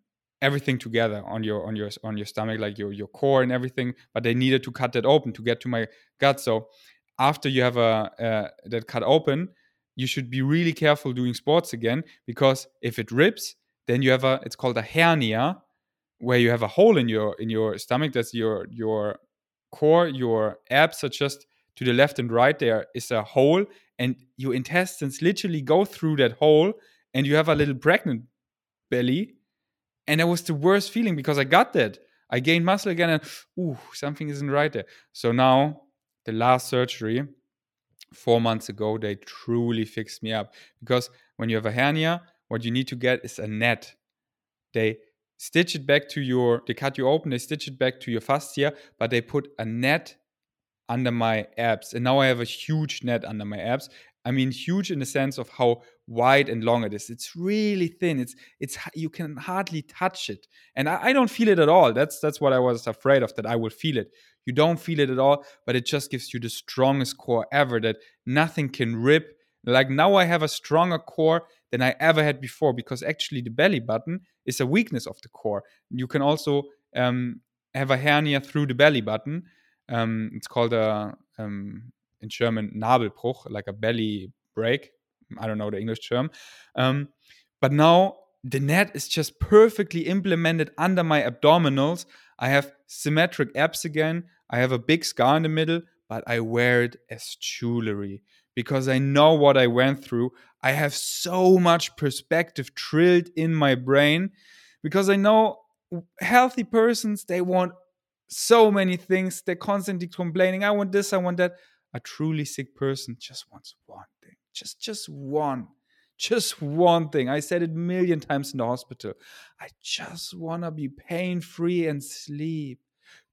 everything together on your on your on your stomach, like your your core and everything. But they needed to cut that open to get to my gut. So after you have a uh, that cut open, you should be really careful doing sports again because if it rips, then you have a it's called a hernia where you have a hole in your in your stomach. That's your your core your abs are just to the left and right. There is a hole and your intestines literally go through that hole and you have a little pregnant belly. And that was the worst feeling because i got that. I gained muscle again and ooh something isn't right there. So now the last surgery four months ago they truly fixed me up. Because when you have a hernia what you need to get is a net. They stitch it back to your they cut you open they stitch it back to your fascia but they put a net under my abs. And now i have a huge net under my abs i mean huge in the sense of how wide and long it is. It's really thin. It's it's you can hardly touch it. And I, I don't feel it at all. That's that's what i was afraid of that i would feel it. You don't feel it at all but it just gives you the strongest core ever that nothing can rip. Like now i have a stronger core than I ever had before because actually the belly button is a weakness of the core. You can also um, have a hernia through the belly button. Um, it's called a um, in German Nabelbruch, like a belly break. I don't know the English term. Um, but now the net is just perfectly implemented under my abdominals. I have symmetric abs again. I have a big scar in the middle, but I wear it as jewelry because I know what I went through. I have so much perspective drilled in my brain because I know healthy persons, they want so many things. They're constantly complaining, I want this, I want that. A truly sick person just wants one thing. Just just one. Just one thing. I said it a million times in the hospital. I just want to be pain free and sleep.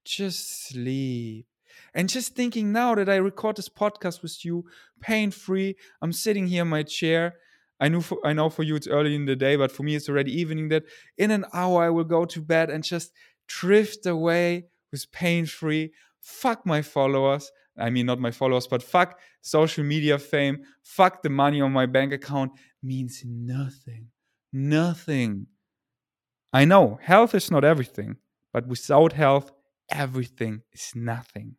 Just sleep. And just thinking now that I record this podcast with you, pain free, I'm sitting here in my chair. I know, for, I know for you it's early in the day, but for me it's already evening. That in an hour I will go to bed and just drift away with pain free. Fuck my followers. I mean, not my followers, but fuck social media fame. Fuck the money on my bank account means nothing. Nothing. I know health is not everything, but without health, everything is nothing.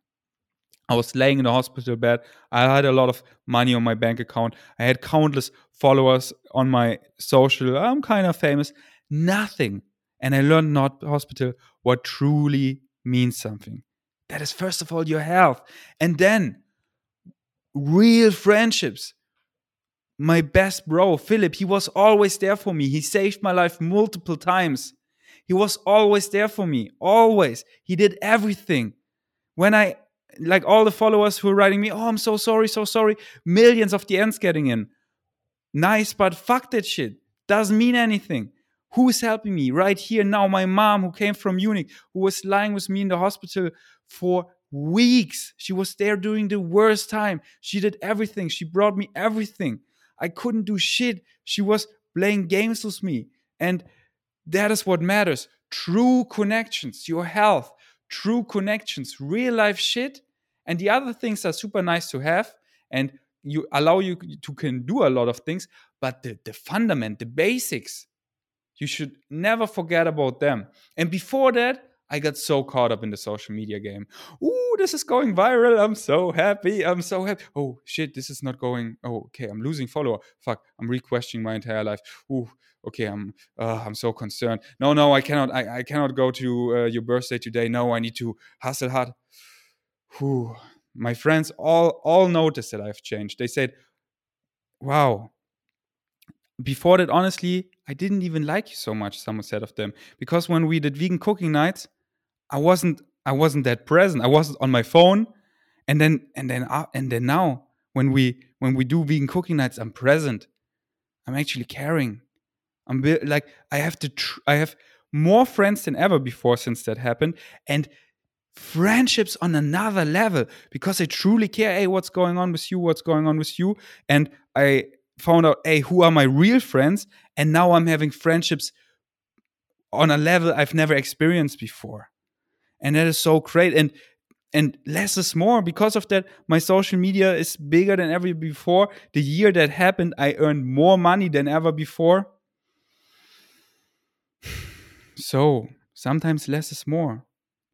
I was laying in the hospital bed. I had a lot of money on my bank account. I had countless followers on my social. I'm kind of famous. Nothing. And I learned not hospital what truly means something. That is, first of all, your health. And then real friendships. My best bro, Philip, he was always there for me. He saved my life multiple times. He was always there for me. Always. He did everything. When I like all the followers who are writing me, oh, I'm so sorry, so sorry. Millions of the DMs getting in. Nice, but fuck that shit. Doesn't mean anything. Who is helping me right here now? My mom, who came from Munich, who was lying with me in the hospital for weeks. She was there during the worst time. She did everything. She brought me everything. I couldn't do shit. She was playing games with me. And that is what matters. True connections, your health, true connections, real life shit. And the other things are super nice to have and you allow you to can do a lot of things, but the, the fundament, the basics, you should never forget about them. And before that, I got so caught up in the social media game. Ooh, this is going viral. I'm so happy. I'm so happy. Oh shit, this is not going. Oh, okay, I'm losing follower. Fuck, I'm re-questioning my entire life. Ooh, okay, I'm uh, I'm so concerned. No, no, I cannot. I, I cannot go to uh, your birthday today. No, I need to hustle hard. Whew. My friends all all noticed that I've changed. They said, "Wow, before that, honestly, I didn't even like you so much. Someone said of them because when we did vegan cooking nights, I wasn't I wasn't that present. I wasn't on my phone, and then and then uh, and then now when we when we do vegan cooking nights, I'm present. I'm actually caring. I'm like I have to tr- I have more friends than ever before since that happened, and friendships on another level because I truly care. Hey, what's going on with you? What's going on with you? And I found out, hey, who are my real friends? And now I'm having friendships on a level I've never experienced before and that is so great. And and less is more. Because of that my social media is bigger than ever before. The year that happened i earned more money than ever before. *sighs* So sometimes less is more.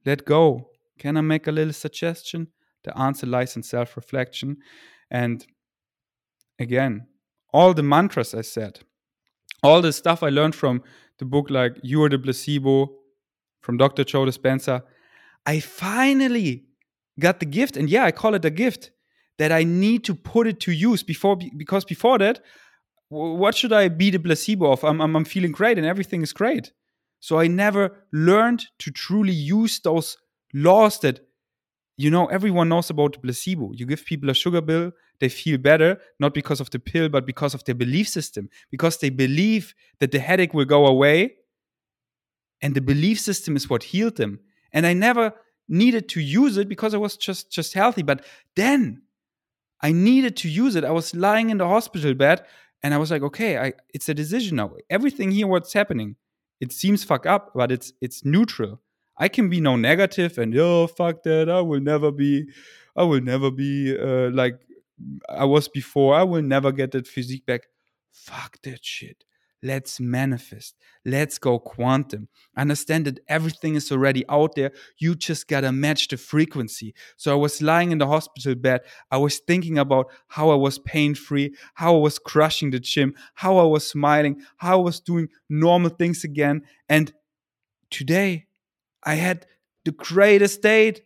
Let go. Can i make a little suggestion? The answer lies in self-reflection. And again all the mantras I said, all the stuff I learned from the book, like You Are the Placebo from Dr. Joe Dispenza, I finally got the gift. And yeah, I call it a gift that I need to put it to use before, because before that, what should I be the placebo of? I'm, I'm, I'm feeling great and everything is great. So I never learned to truly use those laws that you know everyone knows about the placebo you give people a sugar pill they feel better not because of the pill but because of their belief system because they believe that the headache will go away and the belief system is what healed them and i never needed to use it because i was just just healthy but then i needed to use it i was lying in the hospital bed and i was like okay I, it's a decision now everything here what's happening it seems fuck up but it's it's neutral I can be no negative and oh fuck that I will never be I will never be uh, like I was before. I will never get that physique back. Fuck that shit. Let's manifest. Let's go quantum. Understand that everything is already out there. You just gotta match the frequency. So I was lying in the hospital bed. I was thinking about how I was pain free, how I was crushing the gym, how I was smiling, how I was doing normal things again. And today, I had the greatest date.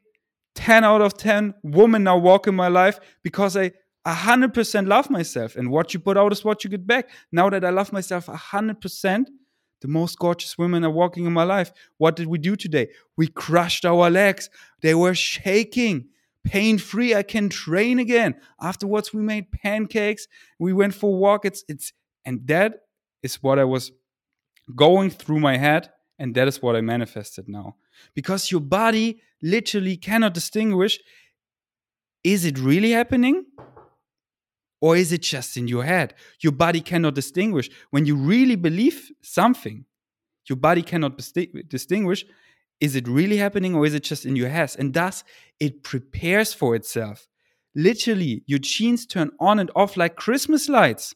10 out of 10 women now walk in my life because I 100% love myself. And what you put out is what you get back. Now that I love myself 100%, the most gorgeous women are walking in my life. What did we do today? We crushed our legs. They were shaking. Pain free. I can train again. Afterwards, we made pancakes. We went for a walk. It's it's and that is what I was going through my head and that is what I manifested now. Because your body literally cannot distinguish is it really happening? Or is it just in your head? Your body cannot distinguish. When you really believe something, your body cannot distinguish is it really happening or is it just in your head? And thus, it prepares for itself. Literally, your genes turn on and off like Christmas lights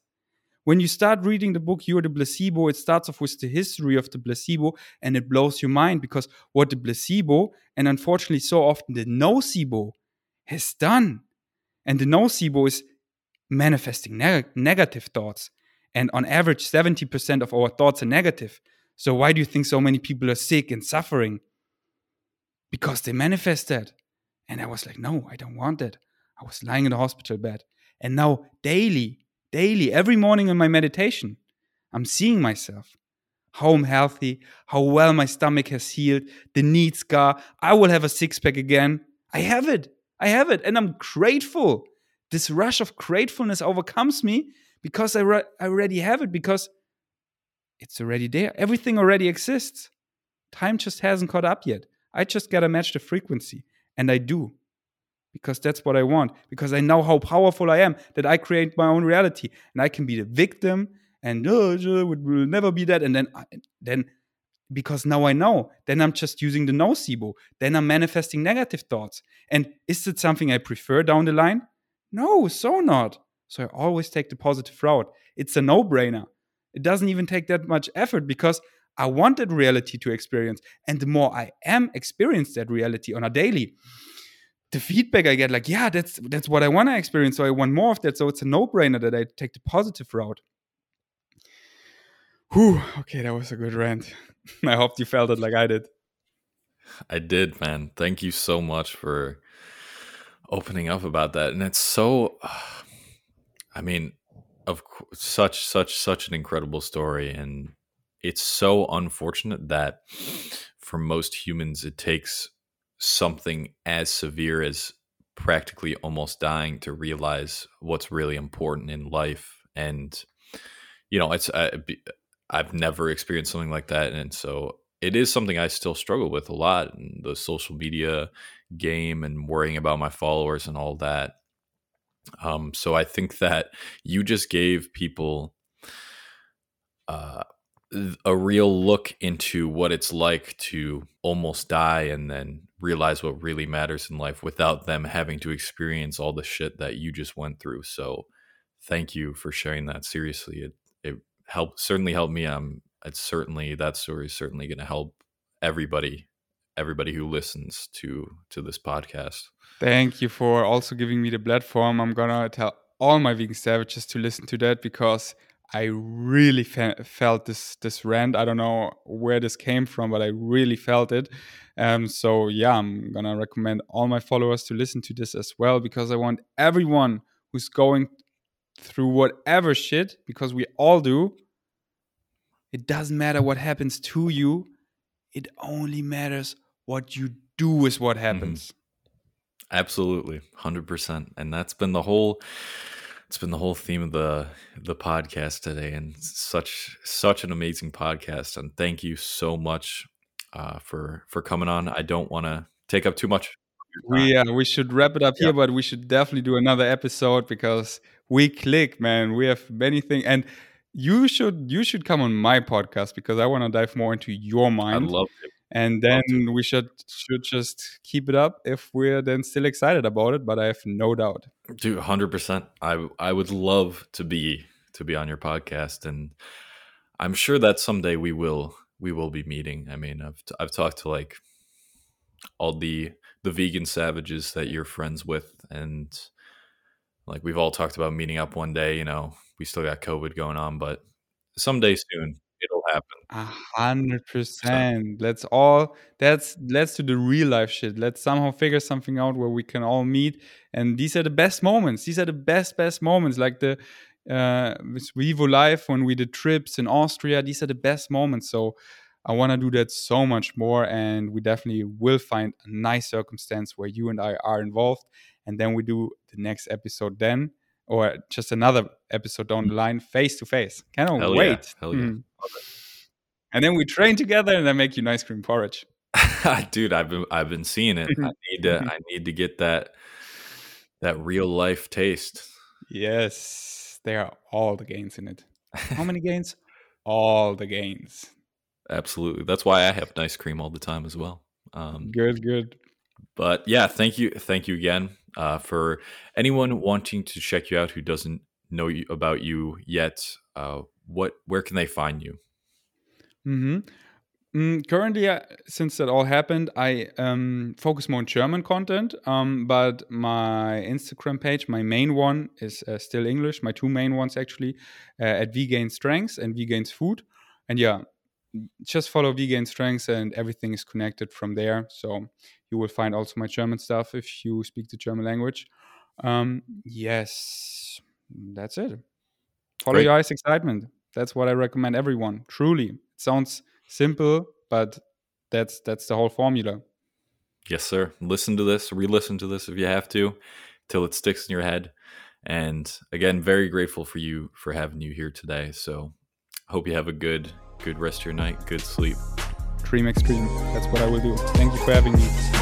when you start reading the book You're the Placebo, it starts off with the history of the placebo and it blows your mind because what the placebo and unfortunately so often the nocebo has done. And the nocebo is manifesting neg- negative thoughts. And on average, 70% of our thoughts are negative. So why do you think so many people are sick and suffering? Because they manifest that. And I was like, no, I don't want that. I was lying in the hospital bed. And now daily, daily, every morning in my meditation, I'm seeing myself. How I'm healthy, how well my stomach has healed, the knee scar. I will have a six pack again. I have it. I have it. And I'm grateful. This rush of gratefulness overcomes me because I, I already have it, because it's already there. Everything already exists. Time just hasn't caught up yet. I just got to match the frequency. And I do because that's what I want. Because I know how powerful I am that I create my own reality and I can be the victim and oh, it will never be that. And then, uh, then because now I know, then I'm just using the nocebo. Then I'm manifesting negative thoughts. And is it something I prefer down the line? No, so not. So I always take the positive route. It's a no brainer. It doesn't even take that much effort because I want that reality to experience. And the more I am experience that reality on a daily, the feedback I get, like, yeah, that's that's what I want to experience. So I want more of that. So it's a no-brainer that I take the positive route. Whew, okay, that was a good rant. *laughs* I hope you felt it like I did. I did, man. Thank you so much for opening up about that. And it's so *sighs* I mean, of such such such an incredible story and it's so unfortunate that for most humans it takes something as severe as practically almost dying to realize what's really important in life and you know it's I, i've never experienced something like that and so it is something i still struggle with a lot and the social media game and worrying about my followers and all that um so i think that you just gave people uh a real look into what it's like to almost die and then realize what really matters in life without them having to experience all the shit that you just went through. So thank you for sharing that. Seriously, it it helped certainly helped me. Um it's certainly that story is certainly going to help everybody everybody who listens to to this podcast. Thank you for also giving me the platform. I'm gonna tell all my vegan savages to listen to that because I really fe- felt this this rant. I don't know where this came from, but I really felt it. Um, so yeah, I'm gonna recommend all my followers to listen to this as well because I want everyone who's going through whatever shit, because we all do. It doesn't matter what happens to you. It only matters what you do is what happens. Mm-hmm. Absolutely, hundred percent, and that's been the whole it's been the whole theme of the the podcast today and such such an amazing podcast. And thank you so much uh, for for coming on. I don't want to take up too much we uh, we should wrap it up yeah. here but we should definitely do another episode because we click man. We have many things and you should you should come on my podcast because i want to dive more into your mind. i love it and then we should should just keep it up if we're then still excited about it but i have no doubt. Dude 100% i i would love to be to be on your podcast and i'm sure that someday we will we will be meeting. I mean i've i've talked to like all the the vegan savages that you're friends with and like we've all talked about meeting up one day you know we still got covid going on but someday soon happen. A hundred percent. Let's all that's let's do the real life shit. Let's somehow figure something out where we can all meet. And these are the best moments. These are the best, best moments. Like the uh with Vivo Life when we did trips in Austria. These are the best moments. So I want to do that so much more. And we definitely will find a nice circumstance where you and I are involved. And then we do the next episode then or just another episode down the line face to face. Cannot Hell wait. Yeah. Hell yeah. Mm. And then we train together and then make you ice cream porridge. *laughs* Dude, I've been I've been seeing it. I need to I need to get that that real life taste. Yes. There are all the gains in it. How many *laughs* gains? All the gains. Absolutely. That's why I have ice cream all the time as well. Um, good, good. But yeah, thank you, thank you again uh, for anyone wanting to check you out who doesn't know you, about you yet. Uh, what where can they find you? Mm-hmm. Mm, currently, uh, since that all happened, I um, focus more on German content. Um, but my Instagram page, my main one, is uh, still English. My two main ones actually uh, at Vegain Strengths and Vegains Food. And yeah, just follow Vegain Strengths, and everything is connected from there. So you will find also my German stuff if you speak the German language. Um, yes, that's it. Follow Great. your eyes excitement. That's what I recommend everyone. Truly, it sounds simple, but that's that's the whole formula. Yes, sir. Listen to this, re-listen to this if you have to, till it sticks in your head. And again, very grateful for you for having you here today. So, hope you have a good good rest of your night, good sleep. Dream Extreme. That's what I will do. Thank you for having me.